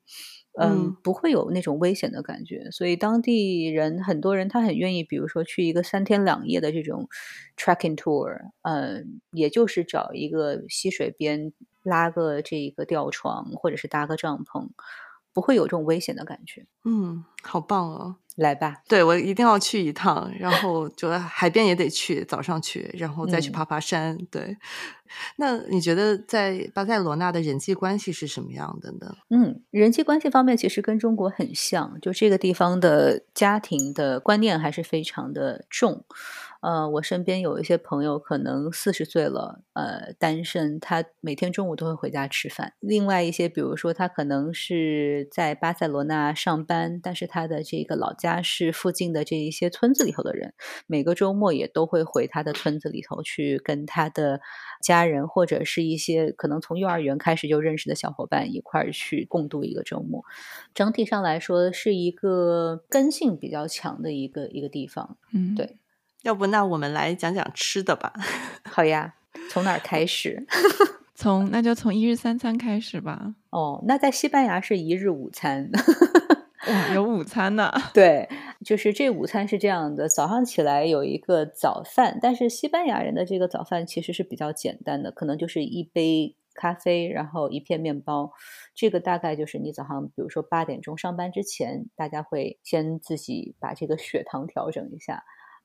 [SPEAKER 3] 嗯
[SPEAKER 1] 嗯，
[SPEAKER 3] 不会有那种危险的感觉，所以当地人很多人他很愿意，比如说去一个三天两夜的这种 tracking tour，嗯，也就是找一个溪水边拉个这个吊床，或者是搭个帐篷，不会有这种危险的感觉。
[SPEAKER 1] 嗯，好棒哦！
[SPEAKER 3] 来吧，
[SPEAKER 1] 对我一定要去一趟，然后就海边也得去，早上去，然后再去
[SPEAKER 3] 嗯
[SPEAKER 1] 爬爬山。对，那你觉得在巴塞罗那的人际关系是什么样的呢？
[SPEAKER 3] 嗯，人际关系方面其实跟中国很像，就这个地方的家庭的观念还是非常的重。呃，我身边有一些朋友可能四十岁了，呃，单身，他每天中午都会回家吃饭。另外一些，比如说他可能是在巴塞罗那上班，但是他的这个老家是附近的这一些村子里头的人，每个周末也都会回他的村子里头去跟他的家人或者是一些可能从幼儿园开始就认识的小伙伴一块儿去共度一个周末。整体上来说，是一个根性比较强的一个一个地方。
[SPEAKER 2] 嗯，
[SPEAKER 3] 对
[SPEAKER 1] 要不那我们来讲讲吃的吧。
[SPEAKER 3] 好呀，从哪儿开始？
[SPEAKER 2] 从那就从一日三餐开始吧。
[SPEAKER 3] 哦，那在西班牙是一日午餐。
[SPEAKER 2] 哇，有午餐呢。
[SPEAKER 3] 对，就是这午餐是这样的：早上起来有一个早饭，但是西班牙人的这个早饭其实是比较简单的，可能就是一杯咖啡，然后一片面包。这个大概就是你早上，比如说八点钟上班之前，大家会先自己把这个血糖调整一下。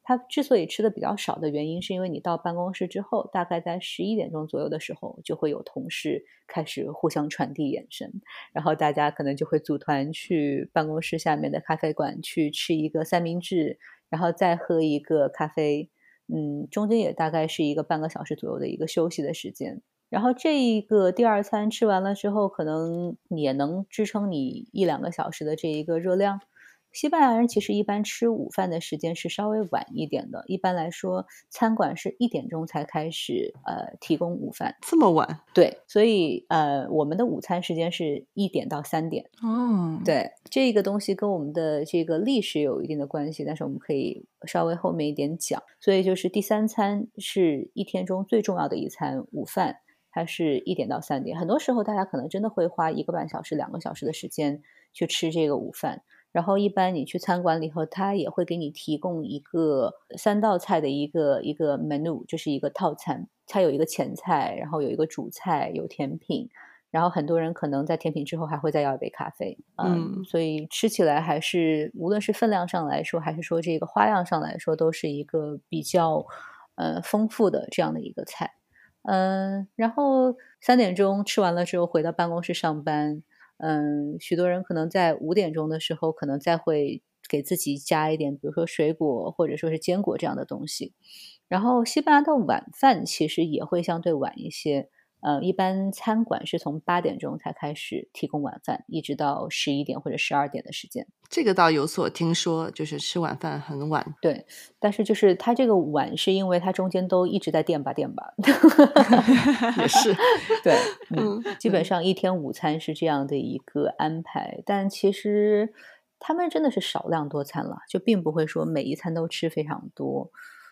[SPEAKER 3] 他之所以吃的比较少的原因，是因为你到办公室之后，大概在十一点钟左右的时候，就会有同事开始互相传递眼神，然后大家可能就会组团去办公室下面的咖啡馆去吃一个三明治，然后再喝一个咖啡，嗯，中间也大概是一个半个小时左右的一个休息的时间。然后这一个第二餐吃完了之后，可能也能支撑你一两个小时的这一个热量。西班牙人其实一般吃午饭的时间是稍微晚一点的，一般来说，餐馆是一点钟才开始呃提供午饭。
[SPEAKER 1] 这么晚？
[SPEAKER 3] 对，所以呃，我们的午餐时间是一点到三点。
[SPEAKER 2] 哦，，
[SPEAKER 3] 对，这个东西跟我们的这个历史有一定的关系，但是我们可以稍微后面一点讲。所以就是第三餐是一天中最重要的一餐午饭，它是一点到三点。很多时候大家可能真的会花一个半小时、两个小时的时间去吃这个午饭。然后一般你去餐馆里头，他也会给你提供一个三道菜的一个一个 menu，就是一个套餐。它有一个前菜，然后有一个主菜，有甜品，然后很多人可能在甜品之后还会再要一杯咖啡。
[SPEAKER 1] 嗯
[SPEAKER 3] 所以吃起来还是无论是分量上来说，还是说这个花样上来说，都是一个比较呃丰富的这样的一个菜。嗯，然后三点钟吃完了之后回到办公室上班。嗯，许多人可能在五点钟的时候，可能再会给自己加一点，比如说水果或者说是坚果这样的东西。然后西班牙的晚饭其实也会相对晚一些，呃，一般餐馆是从八点钟才开始提供晚饭，一直到十一点或者十二点的时间。
[SPEAKER 1] 这个倒有所听说，就是吃晚饭很晚。
[SPEAKER 3] 对，但是就是它这个晚是因为它中间都一直在垫吧垫吧。
[SPEAKER 1] 也是，
[SPEAKER 3] 对，嗯，
[SPEAKER 1] 嗯，
[SPEAKER 3] 基本上一天午餐是这样的一个安排，但其实他们真的是少量多餐了，就并不会说每一餐都吃非常多。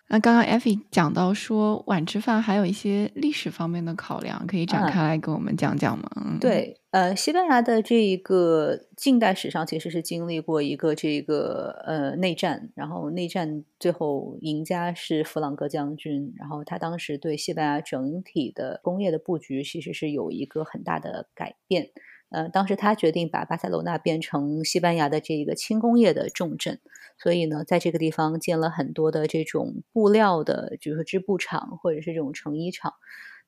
[SPEAKER 2] 那刚刚 Effie 讲到说晚吃饭还有一些历史方面的考量，可以展
[SPEAKER 3] 嗯
[SPEAKER 2] 开来跟我们讲讲吗？嗯，
[SPEAKER 3] 对，呃，西班牙的这一个近代史上其实是经历过一个这个呃内战，然后内战最后赢家是弗朗哥将军，然后他当时对西班牙整体的工业的布局其实是有一个很大的改变。呃，当时他决定把巴塞罗那变成西班牙的这个轻工业的重镇，所以呢，在这个地方建了很多的这种布料的，比如说织布厂或者是这种成衣厂。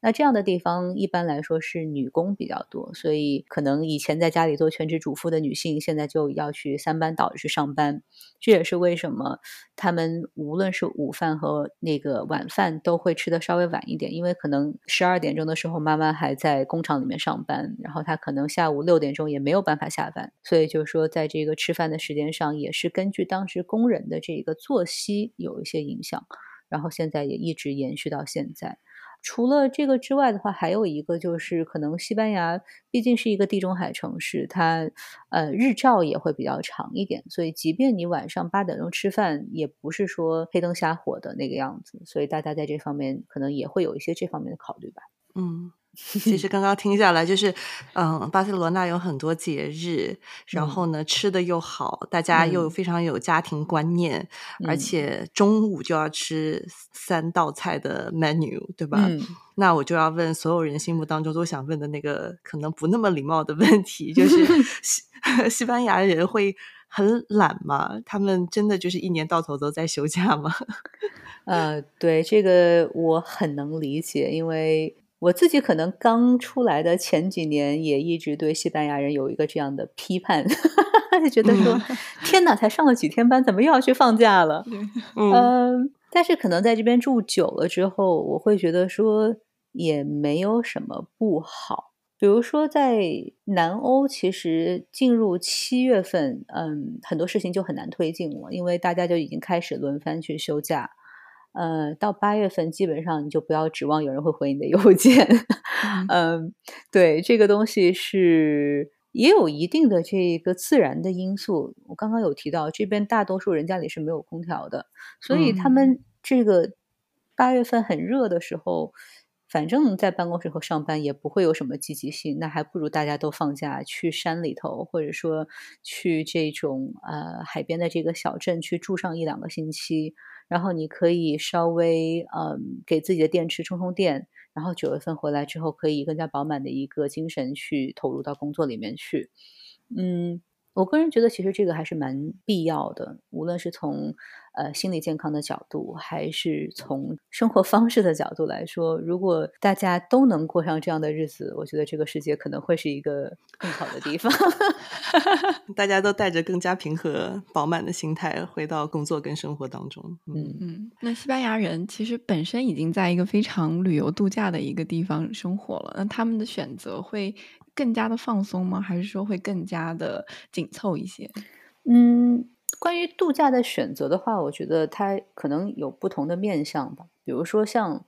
[SPEAKER 3] 那这样的地方一般来说是女工比较多，所以可能以前在家里做全职主妇的女性，现在就要去三班倒去上班。这也是为什么他们无论是午饭和那个晚饭都会吃的稍微晚一点，因为可能十二点钟的时候妈妈还在工厂里面上班，然后她可能下午六点钟也没有办法下班，所以就是说在这个吃饭的时间上也是根据当时工人的这个作息有一些影响，然后现在也一直延续到现在。除了这个之外的话，还有一个就是可能西班牙毕竟是一个地中海城市，它呃日照也会比较长一点，所以即便你晚上八点钟吃饭，也不是说黑灯瞎火的那个样子，所以大家在这方面可能也会有一些这方面的考虑吧。
[SPEAKER 1] 嗯。其实刚刚听下来，就是，嗯，巴塞罗那有很多节日，然后呢，吃的又好，大家又非常有家庭观念，而且中午就要吃三道菜的 menu，对吧？那我就要问所有人心目当中都想问的那个可能不那么礼貌的问题，就是 西 西班牙人会很懒吗？他们真的就是一年到头都在休假吗？
[SPEAKER 3] 呃，对这个我很能理解，因为。我自己可能刚出来的前几年，也一直对西班牙人有一个这样的批判，就觉得说：“天哪，才上了几天班，怎么又要去放假了？”嗯，但是可能在这边住久了之后，我会觉得说也没有什么不好。比如说在南欧，其实进入七月份，嗯，很多事情就很难推进了，因为大家就已经开始轮番去休假。呃，到八月份基本上你就不要指望有人会回你的邮件。嗯，对，这个东西是也有一定的这个自然的因素。我刚刚有提到，这边大多数人家里是没有空调的，所以他们这个八月份很热的时候，反正在办公室和上班也不会有什么积极性，那还不如大家都放假去山里头，或者说去这种呃海边的这个小镇去住上一两个星期。然后你可以稍微嗯给自己的电池充充电，然后九月份回来之后可以更加饱满的一个精神去投入到工作里面去，嗯。我个人觉得，其实这个还是蛮必要的，无论是从呃心理健康的角度，还是从生活方式的角度来说，如果大家都能过上这样的日子，我觉得这个世界可能会是一个更好的地方。
[SPEAKER 1] 大家都带着更加平和、饱满的心态回到工作跟生活当中。
[SPEAKER 2] 嗯嗯，那西班牙人其实本身已经在一个非常旅游度假的一个地方生活了，那他们的选择会。更加的放松吗？还是说会更加的紧凑一些？
[SPEAKER 3] 嗯，关于度假的选择的话，我觉得它可能有不同的面向吧。比如说像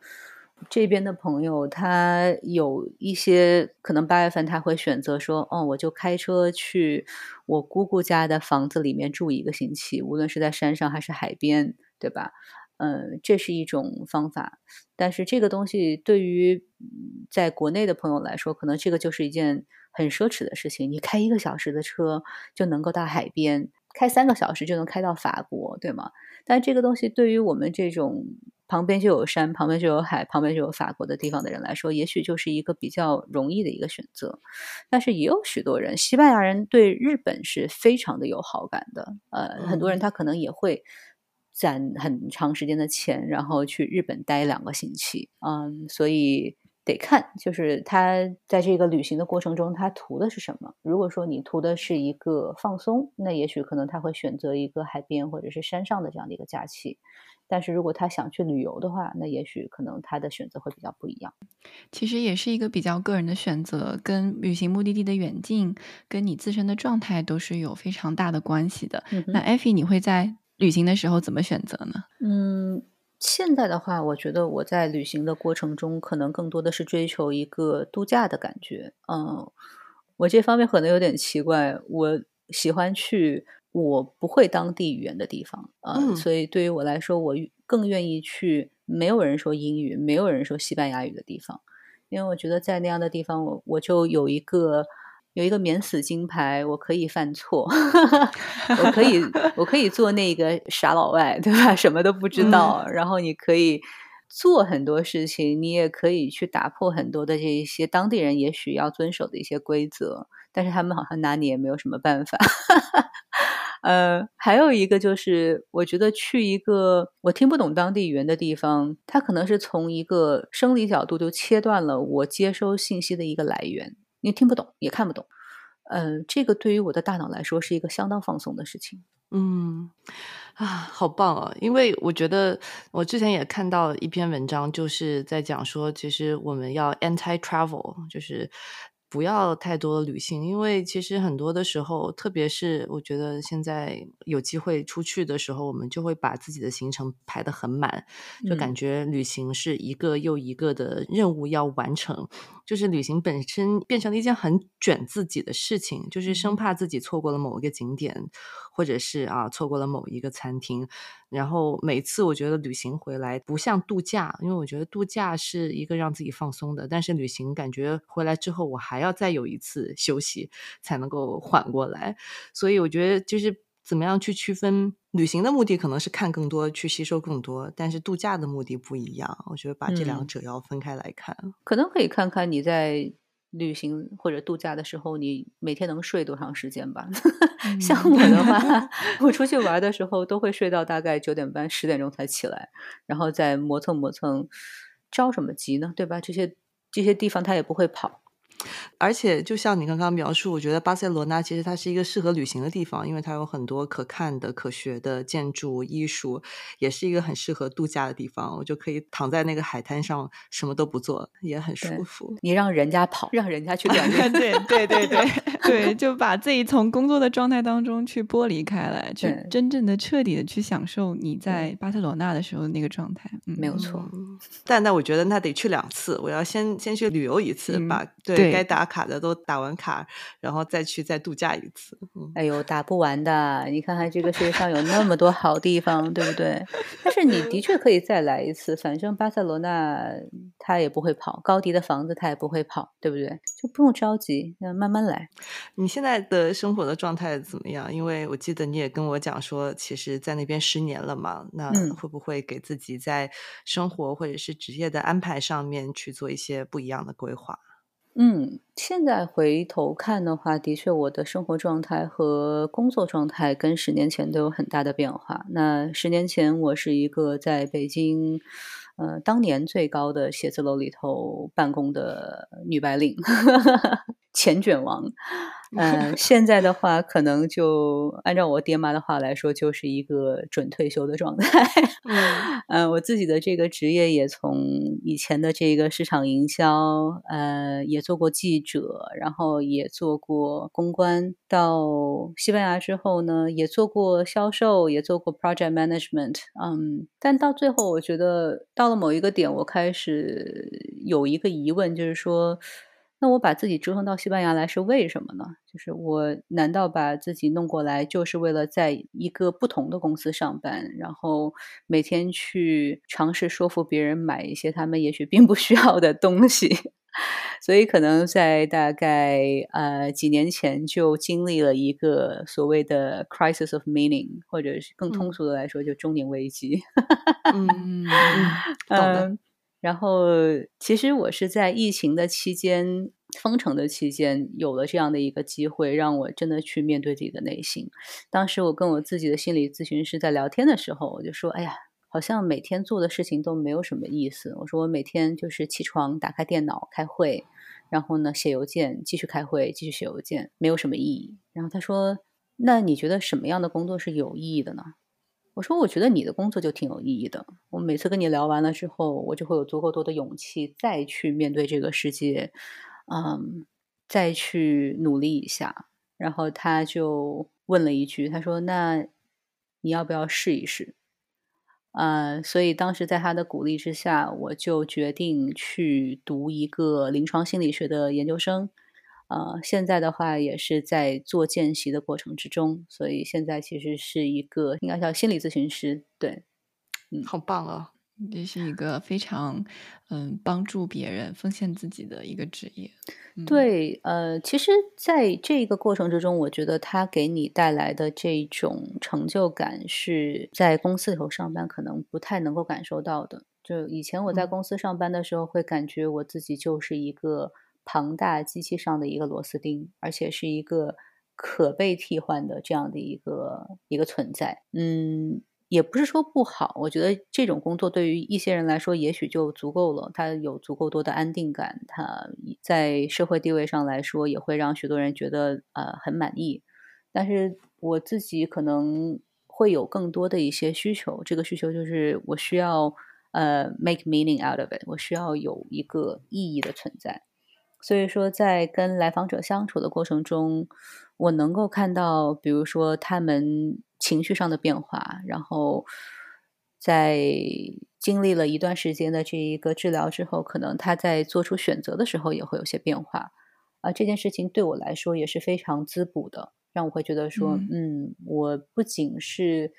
[SPEAKER 3] 这边的朋友，他有一些可能八月份他会选择说，哦，我就开车去我姑姑家的房子里面住一个星期，无论是在山上还是海边，对吧？嗯，这是一种方法，但是这个东西对于在国内的朋友来说，可能这个就是一件很奢侈的事情。你开一个小时的车就能够到海边，开三个小时就能开到法国，对吗？但这个东西对于我们这种旁边就有山、旁边就有海、旁边就有法国的地方的人来说，也许就是一个比较容易的一个选择。但是也有许多人，西班牙人对日本是非常的有好感的，呃，很多人他可能也会。攒很长时间的钱，然后去日本待两个星期，嗯，所以得看，就是他在这个旅行的过程中，他图的是什么。如果说你图的是一个放松，那也许可能他会选择一个海边或者是山上的这样的一个假期。但是如果他想去旅游的话，那也许可能他的选择会比较不一样。
[SPEAKER 2] 其实也是一个比较个人的选择，跟旅行目的地的远近，跟你自身的状态都是有非常大的关系的。那艾菲，你会在？旅行的时候怎么选择呢？
[SPEAKER 3] 嗯，现在的话，我觉得我在旅行的过程中，可能更多的是追求一个度假的感觉。嗯，我这方面可能有点奇怪，我喜欢去我不会当地语言的地方啊，所以对于我来说，我更愿意去没有人说英语、没有人说西班牙语的地方，因为我觉得在那样的地方，我我就有一个。有一个免死金牌，我可以犯错，我可以，我可以做那个傻老外，对吧？什么都不知道，然后你可以做很多事情，你也可以去打破很多的这一些当地人也许要遵守的一些规则，但是他们好像拿你也没有什么办法。呃，还有一个就是，我觉得去一个我听不懂当地语言的地方，它可能是从一个生理角度就切断了我接收信息的一个来源，你听不懂也看不懂。呃，这个对于我的大脑来说是一个相当放松的事情。
[SPEAKER 1] 嗯，啊，好棒啊！因为我觉得我之前也看到一篇文章，就是在讲说，其实我们要 anti travel，就是。不要太多的旅行，因为其实很多的时候，特别是我觉得现在有机会出去的时候，我们就会把自己的行程排得很满，就感觉旅行是一个又一个的任务要完成，就是旅行本身变成了一件很卷自己的事情，就是生怕自己错过了某一个景点，或者是啊错过了某一个餐厅。然后每次我觉得旅行回来不像度假，因为我觉得度假是一个让自己放松的，但是旅行感觉回来之后我还要再有一次休息才能够缓过来，所以我觉得就是怎么样去区分旅行的目的可能是看更多去吸收更多，但是度假的目的不一样，我觉得把这两者要分开来看，
[SPEAKER 3] 可能可以看看你在。旅行或者度假的时候，你每天能睡多长时间吧？像我的话，我出去玩的时候都会睡到大概九点半、十点钟才起来，然后再磨蹭磨蹭，着什么急呢？对吧？这些这些地方他也不会跑。
[SPEAKER 1] 而且，就像你刚刚描述，我觉得巴塞罗那其实它是一个适合旅行的地方，因为它有很多可看的、可学的建筑、艺术，也是一个很适合度假的地方。我就可以躺在那个海滩上，什么都不做，也很舒服。
[SPEAKER 3] 你让人家跑，让人家去锻炼，
[SPEAKER 2] 对对对对 对，就把自己从工作的状态当中去剥离开来，去真正的、彻底的去享受你在巴塞罗那的时候那个状态。
[SPEAKER 3] 嗯没有错，
[SPEAKER 1] 但那我觉得那得去两次，我要先先去旅游一次，把对该打。卡的都打完卡，然后再去再度假一次。
[SPEAKER 3] 哎呦，打不完的！你看看这个世界上有那么多好地方，对不对？但是你的确可以再来一次，反正巴塞罗那他也不会跑，高迪的房子他也不会跑，对不对？就不用着急，那慢慢来。
[SPEAKER 1] 你现在的生活的状态怎么样？因为我记得你也跟我讲说，其实在那边十年了嘛，那会不会给自己在生活或者是职业的安排上面去做一些不一样的规划？
[SPEAKER 3] 嗯，现在回头看的话，的确，我的生活状态和工作状态跟十年前都有很大的变化。那十年前，我是一个在北京，呃，当年最高的写字楼里头办公的女白领，钱卷王。嗯，现在的话，可能就按照我爹妈的话来说，就是一个准退休的状态。嗯，我自己的这个职业也从以前的这个市场营销，呃，也做过记者，然后也做过公关，到西班牙之后呢，也做过销售，也做过 project management。嗯，但到最后，我觉得到了某一个点，我开始有一个疑问，就是说。那我把自己折腾到西班牙来是为什么呢？就是我难道把自己弄过来就是为了在一个不同的公司上班，然后每天去尝试说服别人买一些他们也许并不需要的东西？所以可能在大概呃几年前就经历了一个所谓的 crisis of meaning，或者是更通俗的来说，就中年危机。
[SPEAKER 1] 嗯，懂的。
[SPEAKER 3] 然后，其实我是在疫情的期间、封城的期间，有了这样的一个机会，让我真的去面对自己的内心。当时我跟我自己的心理咨询师在聊天的时候，我就说：“哎呀，好像每天做的事情都没有什么意思。”我说：“我每天就是起床，打开电脑开会，然后呢写邮件，继续开会，继续写邮件，没有什么意义。”然后他说：“那你觉得什么样的工作是有意义的呢？”我说，我觉得你的工作就挺有意义的。我每次跟你聊完了之后，我就会有足够多的勇气再去面对这个世界，嗯，再去努力一下。然后他就问了一句，他说：“那你要不要试一试？”啊，所以当时在他的鼓励之下，我就决定去读一个临床心理学的研究生。呃，现在的话也是在做见习的过程之中，所以现在其实是一个应该叫心理咨询师，对，
[SPEAKER 1] 嗯，好棒啊，
[SPEAKER 2] 这是一个非常嗯帮助别人、奉献自己的一个职业。
[SPEAKER 3] 对，呃，其实在这个过程之中，我觉得他给你带来的这种成就感，是在公司里头上班可能不太能够感受到的。就以前我在公司上班的时候，会感觉我自己就是一个。庞大机器上的一个螺丝钉，而且是一个可被替换的这样的一个一个存在。嗯，也不是说不好，我觉得这种工作对于一些人来说也许就足够了，他有足够多的安定感，他在社会地位上来说也会让许多人觉得呃很满意。但是我自己可能会有更多的一些需求，这个需求就是我需要呃 make meaning out of it，我需要有一个意义的存在。所以说，在跟来访者相处的过程中，我能够看到，比如说他们情绪上的变化，然后在经历了一段时间的这一个治疗之后，可能他在做出选择的时候也会有些变化。啊，这件事情对我来说也是非常滋补的。让我会觉得说，嗯，我不仅是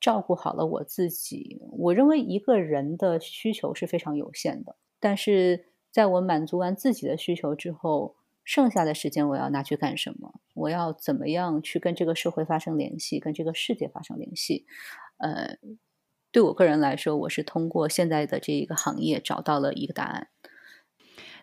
[SPEAKER 3] 照顾好了我自己，我认为一个人的需求是非常有限的，但是在我满足完自己的需求之后，剩下的时间我要拿去干什么？我要怎么样去跟这个社会发生联系，跟这个世界发生联系？呃，对我个人来说，我是通过现在的这一个行业找到了一个答案。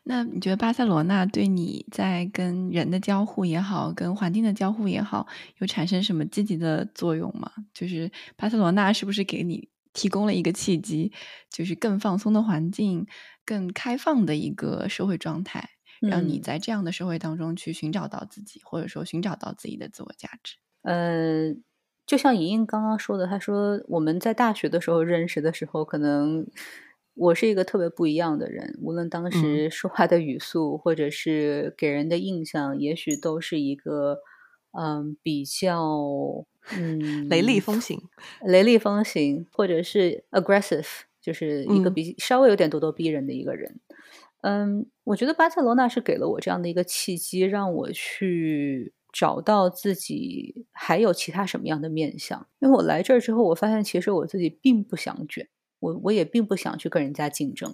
[SPEAKER 2] 那你觉得巴塞罗那对你在跟人的交互也好，跟环境的交互也好，有产生什么积极的作用吗？就是巴塞罗那是不是给你提供了一个契机，就是更放松的环境，更开放的一个社会状态，让你在这样的社会当中去寻找到自己，或者说寻找到自己的自我价值？
[SPEAKER 3] 呃，就像莹莹刚刚说的，她说我们在大学的时候认识的时候，可能。我是一个特别不一样的人，无论当时说话的语速，或者是给人的印象，也许都是一个，嗯，比较，嗯，
[SPEAKER 1] 雷厉风行，
[SPEAKER 3] 雷厉风行，或者是 aggressive，就是一个比稍微有点咄咄逼人的一个人。嗯，我觉得巴塞罗那是给了我这样的一个契机，让我去找到自己还有其他什么样的面相。因为我来这儿之后，我发现其实我自己并不想卷。我我也并不想去跟人家竞争，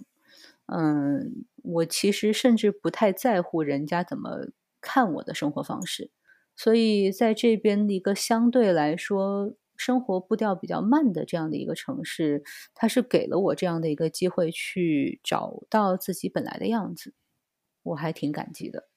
[SPEAKER 3] 嗯，我其实甚至不太在乎人家怎么看我的生活方式，所以在这边的一个相对来说生活步调比较慢的这样的一个城市，它是给了我这样的一个机会去找到自己本来的样子，我还挺感激的，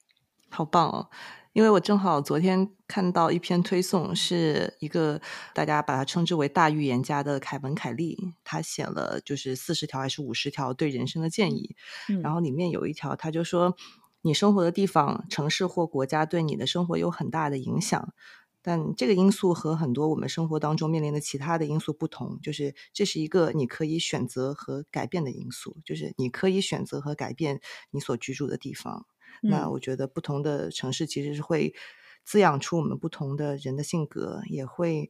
[SPEAKER 1] 好棒哦。因为我正好昨天看到一篇推送，是一个大家把它称之为大预言家的凯文·凯利，他写了就是四十条还是五十条对人生的建议，然后里面有一条他就说，你生活的地方、城市或国家对你的生活有很大的影响，但这个因素和很多我们生活当中面临的其他的因素不同，就是这是一个你可以选择和改变的因素，就是你可以选择和改变你所居住的地方。那我觉得不同的城市其实是会滋养出我们不同的人的性格，也会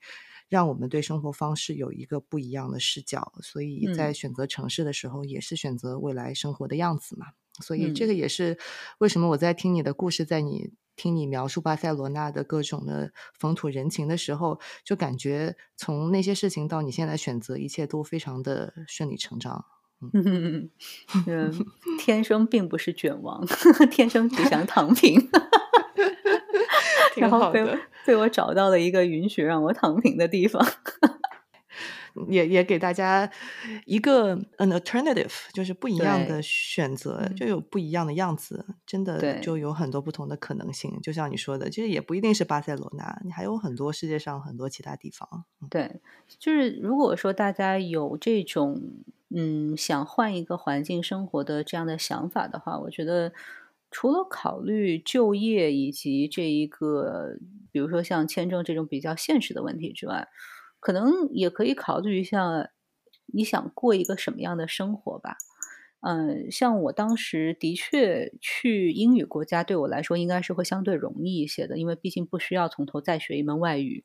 [SPEAKER 1] 让我们对生活方式有一个不一样的视角。所以在选择城市的时候，也是选择未来生活的样子嘛。所以这个也是为什么我在听你的故事，在你听你描述巴塞罗那的各种的风土人情的时候，就感觉从那些事情到你现在选择，一切都非常的顺理成章。
[SPEAKER 3] 嗯，天生并不是卷王，天生只想躺平，然后被被我找到了一个允许让我躺平的地方，
[SPEAKER 1] 也也给大家一个 an alternative，就是不一样的选择，就有不一样的样子，真的就有很多不同的可能性。就像你说的，其实也不一定是巴塞罗那，你还有很多世界上很多其他地方。
[SPEAKER 3] 对，就是如果说大家有这种。嗯，想换一个环境生活的这样的想法的话，我觉得除了考虑就业以及这一个，比如说像签证这种比较现实的问题之外，可能也可以考虑一下你想过一个什么样的生活吧。嗯，像我当时的确去英语国家对我来说应该是会相对容易一些的，因为毕竟不需要从头再学一门外语，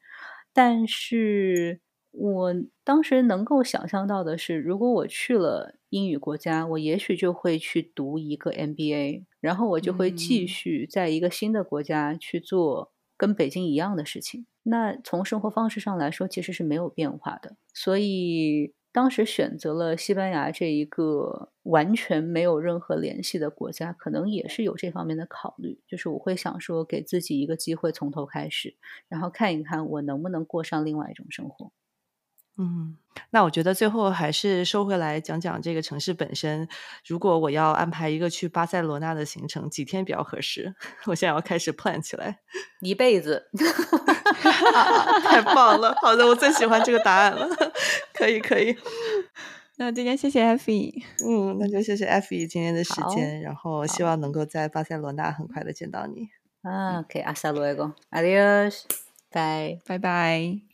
[SPEAKER 3] 但是。我当时能够想象到的是，如果我去了英语国家，我也许就会去读一个 MBA，然后我就会继续在一个新的国家去做跟北京一样的事情。那从生活方式上来说，其实是没有变化的。所以当时选择了西班牙这一个完全没有任何联系的国家，可能也是有这方面的考虑，就是我会想说，给自己一个机会从头开始，然后看一看我能不能过上另外一种生活。
[SPEAKER 1] 嗯，那我觉得最后还是收回来讲讲这个城市本身。如果我要安排一个去巴塞罗那的行程，几天比较合适？我现在要开始 plan 起来，
[SPEAKER 3] 一辈子。
[SPEAKER 1] 太棒了！好的，我最喜欢这个答案了。可以，可以。
[SPEAKER 2] 那今天谢谢 Effie，
[SPEAKER 1] 嗯，那就谢谢 Effie 今天的时间，然后希望能够在巴塞罗那很快的见到你。
[SPEAKER 3] 啊，OK，hasta luego，adiós，拜
[SPEAKER 2] 拜拜。